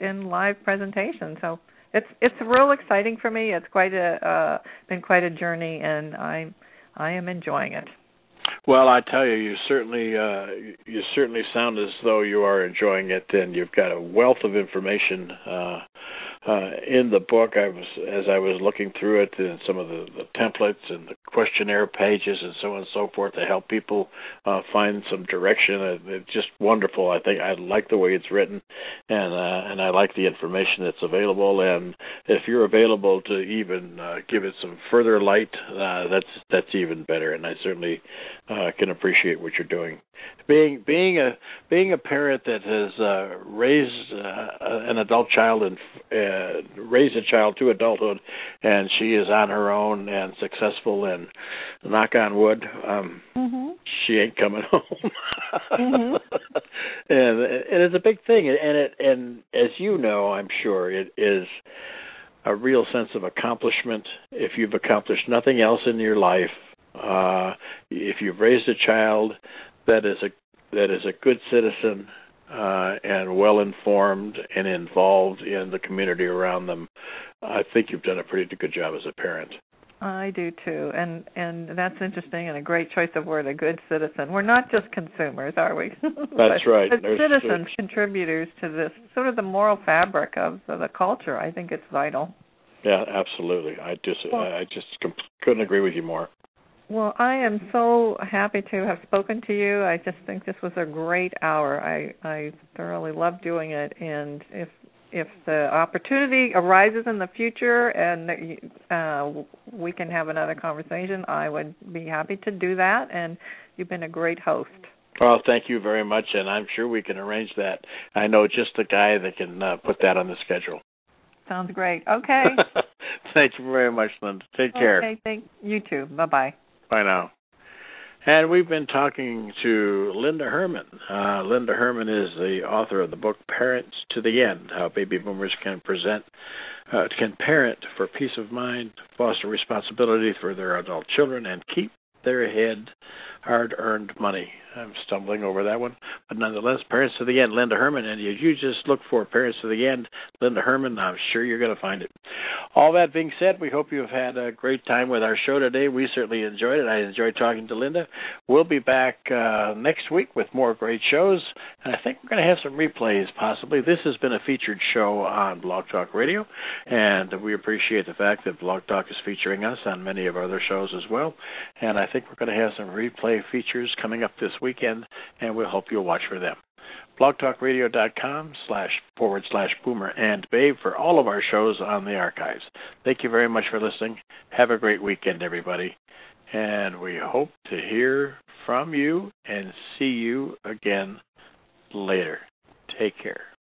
and live presentations. So it's it's real exciting for me. It's quite a uh, been quite a journey, and I I am enjoying it. Well, I tell you, you certainly uh, you certainly sound as though you are enjoying it, and you've got a wealth of information uh, uh, in the book, I was as I was looking through it and some of the, the templates and the questionnaire pages and so on and so forth to help people uh, find some direction. Uh, it's just wonderful. I think I like the way it's written, and uh, and I like the information that's available. And if you're available to even uh, give it some further light, uh, that's that's even better. And I certainly uh, can appreciate what you're doing. Being being a being a parent that has uh, raised uh, an adult child and uh, raised a child to adulthood, and she is on her own and successful. And knock on wood, um, mm-hmm. she ain't coming home. mm-hmm. and and it's a big thing. And it and as you know, I'm sure it is a real sense of accomplishment if you've accomplished nothing else in your life uh, if you've raised a child that is a that is a good citizen uh, and well informed and involved in the community around them, I think you've done a pretty good job as a parent. I do too, and and that's interesting and a great choice of word, a good citizen. We're not just consumers, are we? That's right. But citizens, contributors to this sort of the moral fabric of the culture. I think it's vital. Yeah, absolutely. I just well, I just couldn't agree with you more. Well, I am so happy to have spoken to you. I just think this was a great hour. I I thoroughly love doing it, and if if the opportunity arises in the future and uh, we can have another conversation, I would be happy to do that. And you've been a great host. Well, thank you very much, and I'm sure we can arrange that. I know just the guy that can uh, put that on the schedule. Sounds great. Okay. thank you very much, Linda. Take care. Okay, thank you too. Bye bye by now. And we've been talking to Linda Herman. Uh, Linda Herman is the author of the book Parents to the End How Baby Boomers Can Present, uh, can Parent for Peace of Mind, Foster Responsibility for Their Adult Children, and Keep Their Head hard earned money. I'm stumbling over that one. But nonetheless, Parents to the End, Linda Herman. And if you just look for Parents to the End, Linda Herman, I'm sure you're going to find it. All that being said, we hope you've had a great time with our show today. We certainly enjoyed it. I enjoyed talking to Linda. We'll be back uh, next week with more great shows. And I think we're going to have some replays possibly. This has been a featured show on Blog Talk Radio. And we appreciate the fact that Blog Talk is featuring us on many of our other shows as well. And I think we're going to have some features coming up this weekend, and we'll hope you'll watch for them. blogtalkradio.com slash forward slash boomer and babe for all of our shows on the archives. Thank you very much for listening. Have a great weekend, everybody. And we hope to hear from you and see you again later. Take care.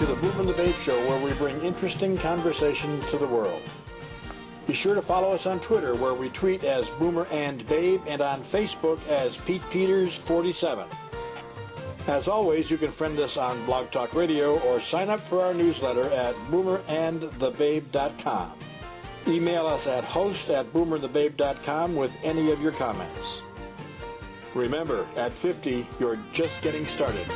To the the Babe Show, where we bring interesting conversations to the world. Be sure to follow us on Twitter, where we tweet as Boomer and Babe, and on Facebook as Pete Peters 47. As always, you can friend us on Blog Talk Radio or sign up for our newsletter at boomerandthebabe.com. Email us at host at boomerandthebabe.com with any of your comments. Remember, at 50, you're just getting started.